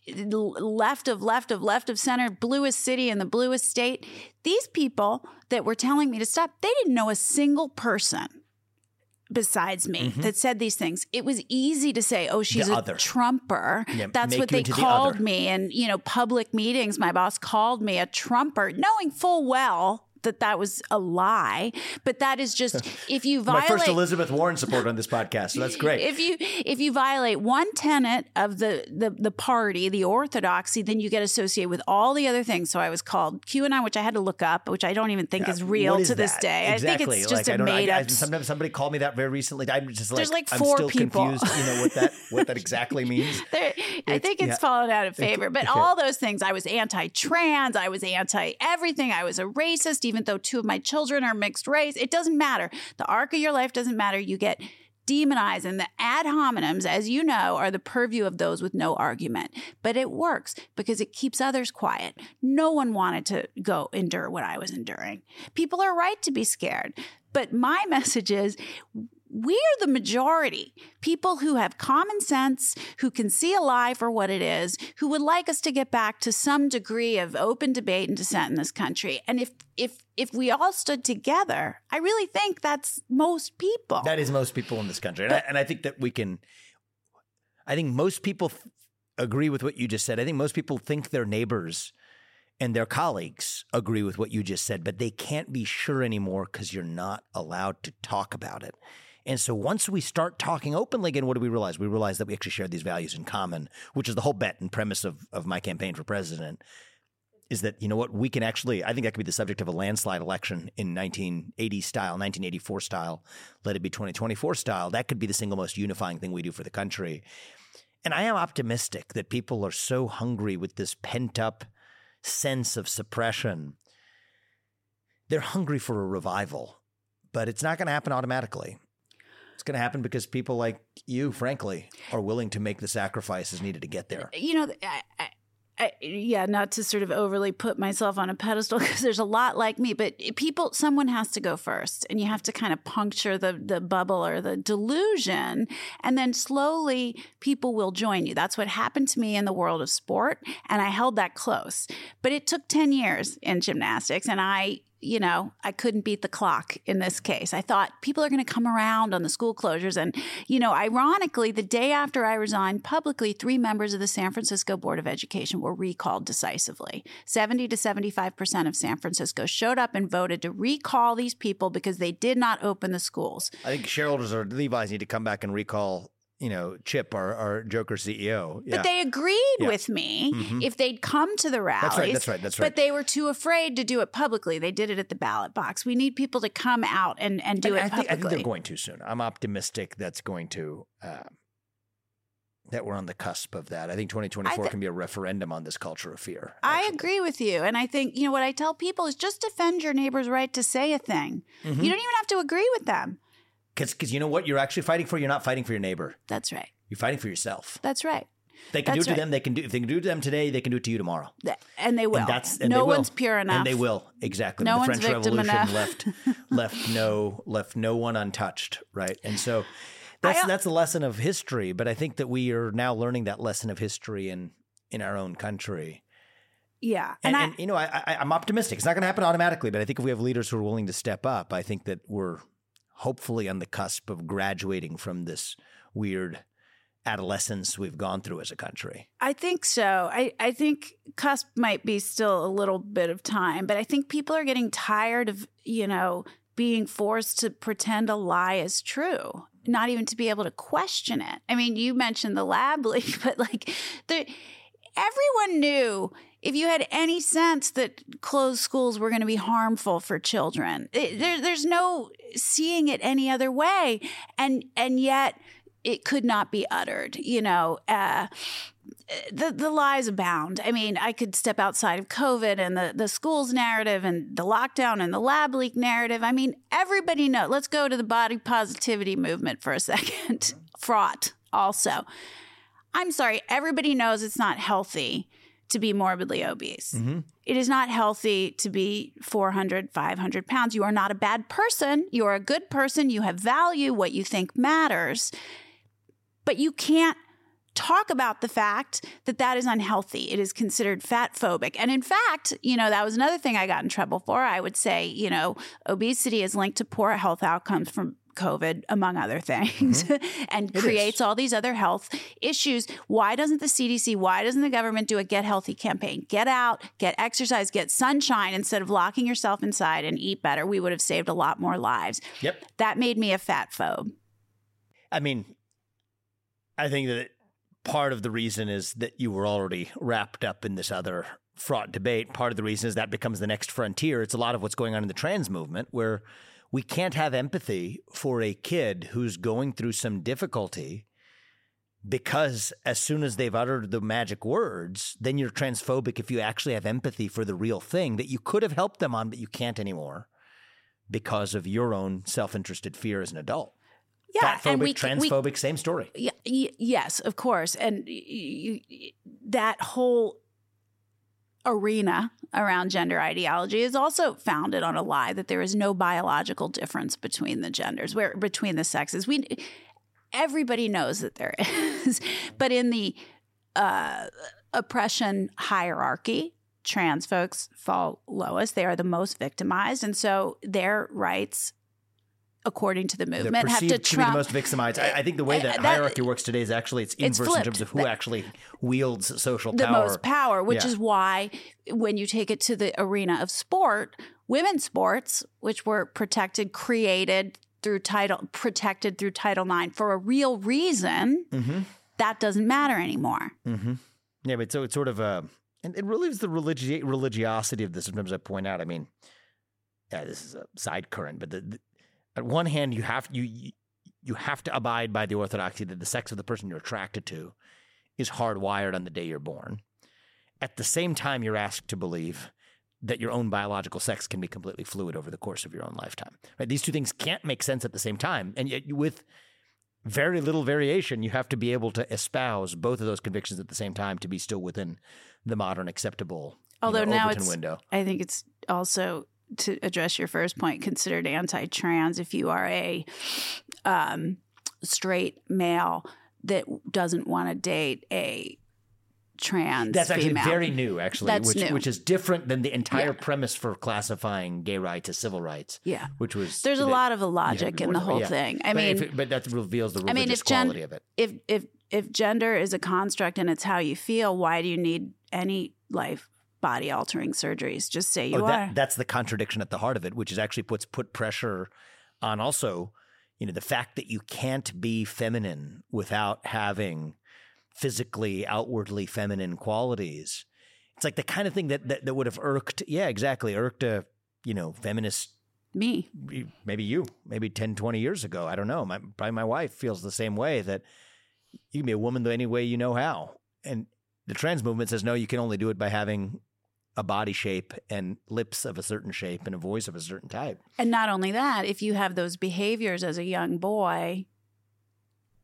left of left of left of center, bluest city in the bluest state, these people that were telling me to stop, they didn't know a single person besides me that said these things. It was easy to say, "Oh, she's Mm-hmm. The a other. trumper." Yeah, That's what they into the called me in, you know, public meetings. My boss called me a trumper, knowing full well that that was a lie. But that is just if you violate My first Elizabeth Warren support on this podcast, so that's great. if you if you violate one tenet of the, the the party, the orthodoxy, then you get associated with all the other things. So I was called QAnon, which I had to look up, which I don't even think is real is to this day. Exactly. I think it's just like, a made up. sometimes somebody called me that very recently. I'm just like, There's like I'm four still people. confused. You know what that what that exactly means? There, I think it's yeah. fallen out of favor, but all those things. I was anti-trans. I was anti-everything. I was a racist, even though two of my children are mixed race. It doesn't matter. The arc of your life doesn't matter. You get demonized, and the ad hominems, as you know, are the purview of those with no argument. But it works because it keeps others quiet. No one wanted to go endure what I was enduring. People are right to be scared. But my message is we're the majority. People who have common sense, who can see a lie for what it is, who would like us to get back to some degree of open debate and dissent in this country. And if if if we all stood together, I really think that's most people. That is most people in this country, and I, and I think that we can. I think most people th- agree with what you just said. I think most people think their neighbors and their colleagues agree with what you just said, but they can't be sure anymore because you're not allowed to talk about it. And so once we start talking openly again, what do we realize? We realize that we actually share these values in common, which is the whole bet and premise of, of my campaign for president. Is that, you know what, we can actually, I think that could be the subject of a landslide election in 1980 style, 1984 style, let it be 2024 style. That could be the single most unifying thing we do for the country. And I am optimistic that people are so hungry with this pent up sense of suppression. They're hungry for a revival, but it's not going to happen automatically. It's going to happen because people like you, frankly, are willing to make the sacrifices needed to get there. you know, I, I, I, yeah, not to sort of overly put myself on a pedestal because there's a lot like me, but people, someone has to go first, and you have to kind of puncture the the bubble or the delusion, and then slowly people will join you. That's what happened to me in the world of sport, and I held that close. But it took ten years in gymnastics, and I you know, I couldn't beat the clock in this case. I thought people are going to come around on the school closures. And, you know, ironically, the day after I resigned publicly, three members of the San Francisco Board of Education were recalled decisively. 70 to 75% of San Francisco showed up and voted to recall these people because they did not open the schools. I think shareholders or Levi's need to come back and recall, you know, Chip, our, our Joker CEO. Yeah. But they agreed Yeah. with me Mhm. if they'd come to the rallies. That's right. That's right. That's right. But they were too afraid to do it publicly. They did it at the ballot box. We need people to come out and, and do And it I think, I think they're going to soon. I'm optimistic that's going to. Uh, that we're on the cusp of that. I think 2024 I thi- can be a referendum on this culture of fear. I agree with you. And I think, you know, what I tell people is just defend your neighbor's right to say a thing. Mhm. You don't even have to agree with them. Because because you know what you're actually fighting for? You're not fighting for your neighbor. That's right. You're fighting for yourself. That's right. They can do it to right. them. They can do if they can do it to them today. They can do it to you tomorrow. And they will. And that's and no one's pure enough. And they will exactly. No the one's French victim Revolution enough. left left no left no one untouched. Right, and so that's I- that's the lesson of history. But I think that we are now learning that lesson of history in in our own country. Yeah. And, And, I, and you know, I, I, I'm optimistic. It's not going to happen automatically, but I think if we have leaders who are willing to step up, I think that we're hopefully on the cusp of graduating from this weird adolescence we've gone through as a country. I think so. I, I think cusp might be still a little bit of time, but I think people are getting tired of, you know, being forced to pretend a lie is true, not even to be able to question it. I mean, you mentioned the lab leak, but like the everyone knew if you had any sense that closed schools were going to be harmful for children. It- there, there's no seeing it any other way, and and yet it could not be uttered. You know, uh, the the lies abound. I mean, I could step outside of COVID and the the schools narrative and the lockdown and the lab leak narrative. I mean, everybody know. Let's go to the body positivity movement for a second. Fraught also. I'm sorry, everybody knows it's not healthy to be morbidly obese. Mm-hmm. It is not healthy to be 400, 500 pounds. You are not a bad person. You are a good person. You have value, what you think matters. But you can't talk about the fact that that is unhealthy. It is considered fat phobic. And in fact, you know, that was another thing I got in trouble for. I would say, you know, obesity is linked to poor health outcomes from COVID, among other things, mm-hmm. and it creates is. all these other health issues. Why doesn't the CDC, why doesn't the government do a get healthy campaign? Get out, get exercise, get sunshine instead of locking yourself inside and eat better. We would have saved a lot more lives. Yep. That made me a fat phobe. I mean, I think that part of the reason is that you were already wrapped up in this other fraught debate. Part of the reason is that becomes the next frontier. It's a lot of what's going on in the trans movement where we can't have empathy for a kid who's going through some difficulty because as soon as they've uttered the magic words, then you're transphobic if you actually have empathy for the real thing that you could have helped them on, but you can't anymore because of your own self interested fear as an adult. Yeah, Fatphobic, and we, transphobic, we, same story. Yeah, yes, of course, and that whole arena around gender ideology is also founded on a lie that there is no biological difference between the genders, where between the sexes. We everybody knows that there is, but in the uh, oppression hierarchy, trans folks fall lowest. They are the most victimized, and so their rights according to the movement, have to, to be the most victimized. I, I think the way that, that, hierarchy works today is actually it's inverse it's in terms of who actually wields social the power. The most power, which yeah. is why when you take it to the arena of sport, women's sports, which were protected, created through title, protected through Title IX for a real reason, mm-hmm. that doesn't matter anymore. Mm-hmm. Yeah, but so it's sort of a, and it really is the religi- religiosity of this. Sometimes I point out, I mean, yeah, this is a side current, but the, the at one hand, you have you you have to abide by the orthodoxy that the sex of the person you're attracted to is hardwired on the day you're born. At the same time, you're asked to believe that your own biological sex can be completely fluid over the course of your own lifetime. Right? These two things can't make sense at the same time, and yet with very little variation, you have to be able to espouse both of those convictions at the same time to be still within the modern acceptable. Although you know, now it's, window. I think it's also to address your first point, considered anti-trans if you are a um, straight male that doesn't want to date a trans. That's actually female. very new, actually, That's which new. which is different than the entire yeah. premise for classifying gay rights as civil rights. Yeah, which was there's a lot of logic in the whole yeah. thing. I but mean, it, but that reveals the religious I mean, if quality gen- of it. If if if gender is a construct and it's how you feel, why do you need any life body altering surgeries. Just say you oh, that, are. That's the contradiction at the heart of it, which is actually puts put pressure on also, you know, the fact that you can't be feminine without having physically outwardly feminine qualities. It's like the kind of thing that that, that would have irked, yeah, exactly, irked a, you know, feminist me. Maybe you, maybe 10, 20 years ago. I don't know. My, probably my wife feels the same way that you can be a woman the any way you know how. And the trans movement says, no, you can only do it by having a body shape and lips of a certain shape and a voice of a certain type. And not only that, if you have those behaviors as a young boy,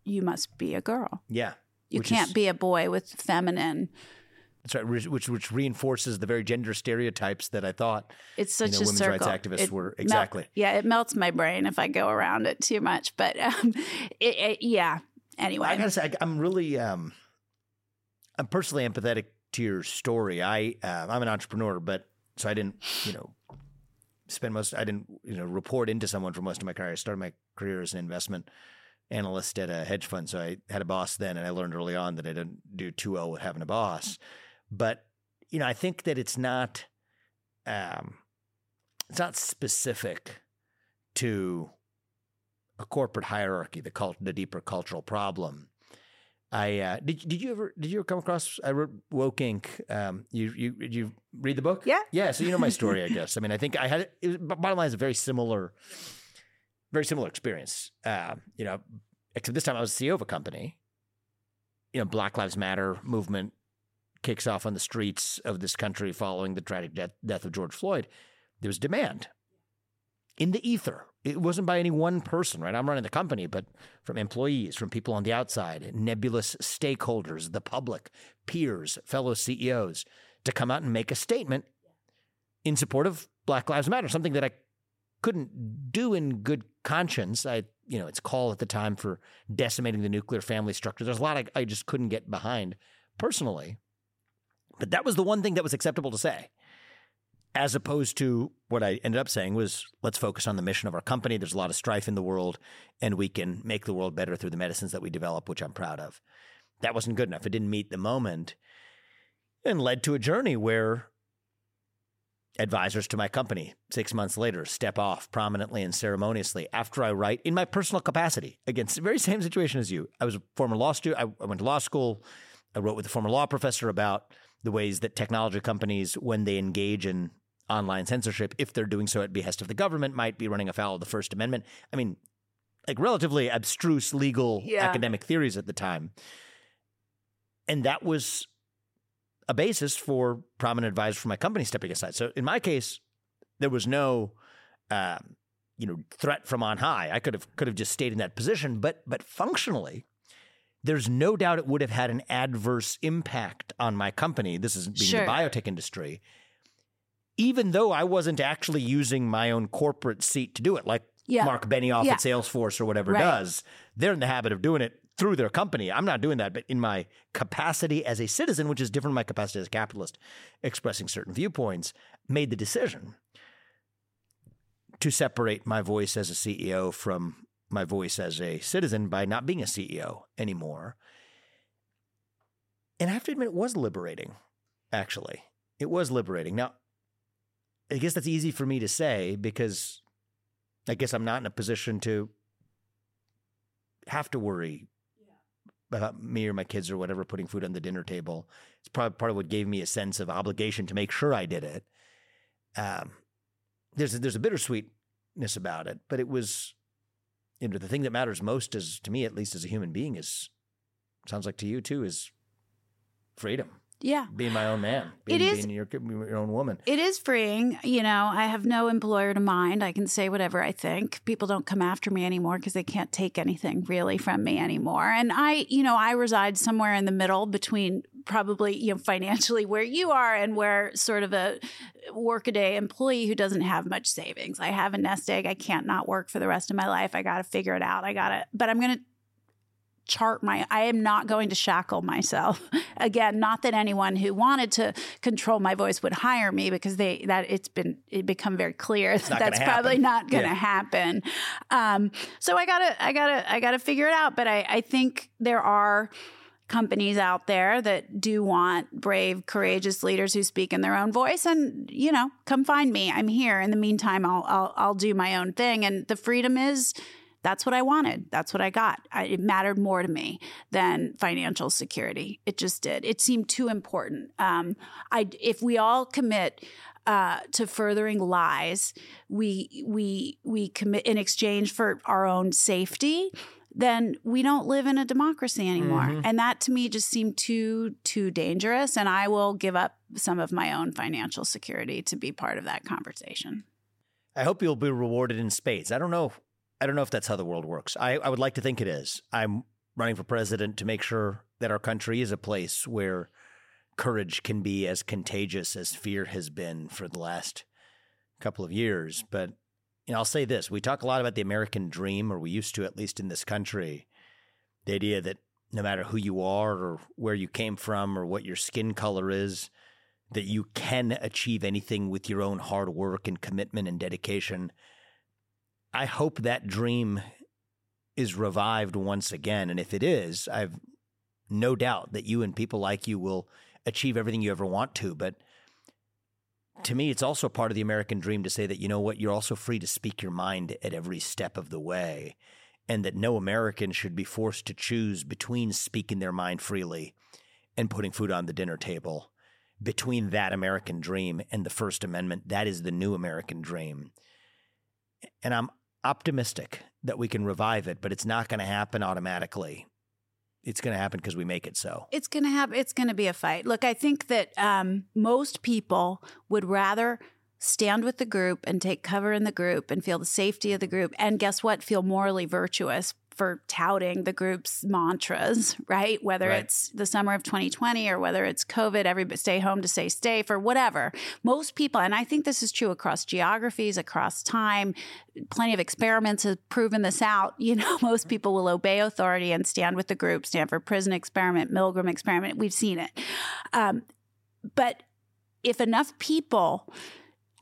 you must be a girl. Yeah. You can't is, be a boy with feminine. That's right, which which reinforces the very gender stereotypes that I thought it's such you know, a women's circle. rights activists it were exactly. Mel- yeah, it melts my brain if I go around it too much. But um, it, it, yeah. Anyway, I gotta say, I, am really, um, I'm personally empathetic to your story, I uh, I'm an entrepreneur, but so I didn't you know spend most I didn't you know report into someone for most of my career. I started my career as an investment analyst at a hedge fund, so I had a boss then, and I learned early on that I didn't do too well with having a boss. But you know, I think that it's not um, it's not specific to a corporate hierarchy, the cult, the deeper cultural problem. I uh, did. Did you ever? Did you ever come across? I wrote Woke Inc. Um, you you did you read the book? Yeah, yeah. So you know my story, I guess. I mean, I think I had. It was, bottom line is a very similar, very similar experience. Uh, you know, except this time I was CEO of a company. You know, Black Lives Matter movement kicks off on the streets of this country following the tragic death, death of George Floyd. There was demand in the ether it wasn't by any one person, right? I'm running the company, but from employees, from people on the outside, nebulous stakeholders, the public, peers, fellow CEOs, to come out and make a statement in support of Black Lives Matter, something that I couldn't do in good conscience. I, you know, it's call at the time for decimating the nuclear family structure. There's a lot I, I just couldn't get behind personally. But that was the one thing that was acceptable to say. As opposed to what I ended up saying was let's focus on the mission of our company. There's a lot of strife in the world, and we can make the world better through the medicines that we develop, which I'm proud of. That wasn't good enough. It didn't meet the moment and led to a journey where advisors to my company six months later step off prominently and ceremoniously after I write in my personal capacity. Against the very same situation as you. I was a former law student. I went to law school. I wrote with a former law professor about the ways that technology companies, when they engage in online censorship, if they're doing so at behest of the government, might be running afoul of the First Amendment. I mean, like relatively abstruse legal yeah. academic theories at the time. And that was a basis for prominent advisors from my company stepping aside. So in my case, there was no, um, you know, threat from on high. I could have could have just stayed in that position, but but functionally, there's no doubt it would have had an adverse impact on my company. This is being sure. the biotech industry. Even though I wasn't actually using my own corporate seat to do it, like yeah. Mark Benioff yeah. at Salesforce or whatever right. does, they're in the habit of doing it through their company. I'm not doing that, but in my capacity as a citizen, which is different from my capacity as a capitalist, expressing certain viewpoints, made the decision to separate my voice as a CEO from my voice as a citizen by not being a CEO anymore. And I have to admit, it was liberating, actually. It was liberating. Now, I guess that's easy for me to say because I guess I'm not in a position to have to worry about me or my kids or whatever putting food on the dinner table. It's probably part of what gave me a sense of obligation to make sure I did it. Um, there's a, there's a bittersweetness about it, but it was, you know, the thing that matters most is to me, at least as a human being, is sounds like to you too, is freedom. Yeah. Being my own man. Being, it is, being your, your own woman. It is freeing. You know, I have no employer to mind. I can say whatever I think. People don't come after me anymore because they can't take anything really from me anymore. And I, you know, I reside somewhere in the middle between probably, you know, financially where you are and where sort of a workaday employee who doesn't have much savings. I have a nest egg. I can't not work for the rest of my life. I got to figure it out. I got to, but I'm going to chart my I am not going to shackle myself. Again, not that anyone who wanted to control my voice would hire me because they that it's been it become very clear that that's probably not going to yeah. happen. Um, so I gotta I gotta I gotta figure it out. But I, I think there are companies out there that do want brave, courageous leaders who speak in their own voice. And you know, come find me. I'm here. In the meantime, I'll I'll, I'll do my own thing. And the freedom is that's what I wanted. That's what I got. I, it mattered more to me than financial security. It just did. It seemed too important. Um, I, if we all commit uh, to furthering lies, we we we commit in exchange for our own safety. Then we don't live in a democracy anymore, mm-hmm. and that to me just seemed too too dangerous. And I will give up some of my own financial security to be part of that conversation. I hope you'll be rewarded in spades. I don't know I don't know if that's how the world works. I, I would like to think it is. I'm running for president to make sure that our country is a place where courage can be as contagious as fear has been for the last couple of years. But you know, I'll say this: we talk a lot about the American dream, or we used to, at least in this country. The idea that no matter who you are, or where you came from, or what your skin color is, that you can achieve anything with your own hard work and commitment and dedication. I hope that dream is revived once again. And if it is, I've no doubt that you and people like you will achieve everything you ever want to. But to me, it's also part of the American dream to say that, you know what, you're also free to speak your mind at every step of the way. And that no American should be forced to choose between speaking their mind freely and putting food on the dinner table. Between that American dream and the First Amendment, that is the new American dream. And I'm optimistic that we can revive it, but it's not going to happen automatically. It's going to happen because we make it so. It's going to happen. It's going to be a fight. Look, I think that um, most people would rather stand with the group and take cover in the group and feel the safety of the group. And guess what? Feel morally virtuous for touting the group's mantras, right? Whether right. it's the summer of 2020 or whether it's COVID, everybody stay home to stay safe or whatever. Most people, and I think this is true across geographies, across time, plenty of experiments have proven this out. You know, most people will obey authority and stand with the group, Stanford Prison Experiment, Milgram Experiment. We've seen it. Um, but if enough people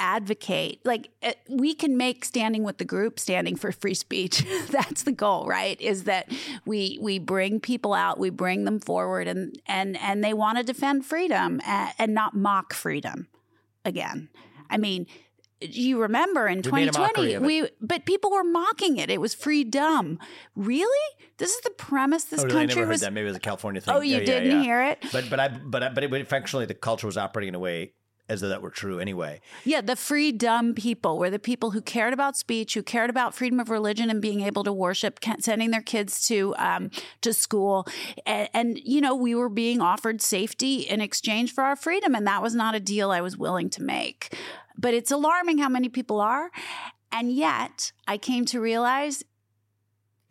advocate like eh, we can make standing with the group standing for free speech that's the goal right is that we we bring people out we bring them forward and and and they want to defend freedom and, and not mock freedom again i mean you remember in We 2020 mockery of it. we but people were mocking it it was freedom really this is the premise this oh, really? I country never heard was that. Maybe it was a California thing. oh you Yeah, yeah, didn't yeah. hear it But but I but I, but it, effectively the culture was operating in a way as though that were true anyway. Yeah, the free dumb people were the people who cared about speech, who cared about freedom of religion and being able to worship, sending their kids to um, to school, and, and you know we were being offered safety in exchange for our freedom, and that was not a deal I was willing to make. But it's alarming how many people are, and yet I came to realize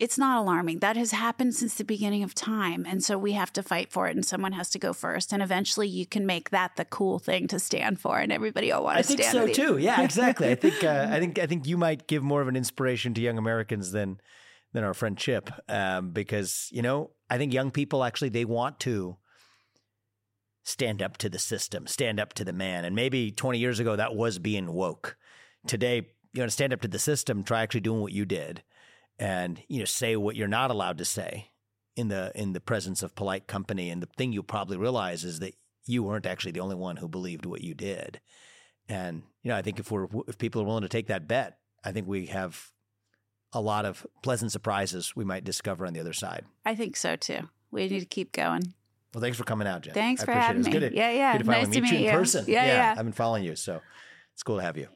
it's not alarming. That has happened since the beginning of time. And so we have to fight for it, and someone has to go first. And eventually you can make that the cool thing to stand for, and everybody will want to stand. I think so too. Yeah, exactly. I think uh, I think I think you might give more of an inspiration to young Americans than than our friend Chip, um, because you know I think young people actually they want to stand up to the system, stand up to the man, and maybe 20 years ago that was being woke. Today, you want to stand up to the system, try actually doing what you did, and you know say what you're not allowed to say in the in the presence of polite company. And the thing you'll probably realize is that you weren't actually the only one who believed what you did. And you know, I think if we're if people are willing to take that bet, I think we have a lot of pleasant surprises we might discover on the other side. I think so too. We need to keep going. Well, thanks for coming out, Jen. Thanks I for appreciate having it. It was me. Good to, Yeah, yeah. Good to Nice to meet you in you. person. Yeah, yeah. I've been following you, so it's cool to have you.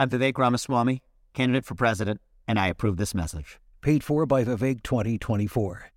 I'm Vivek Ramaswamy, candidate for president, and I approve this message. Paid for by Vivek 2024.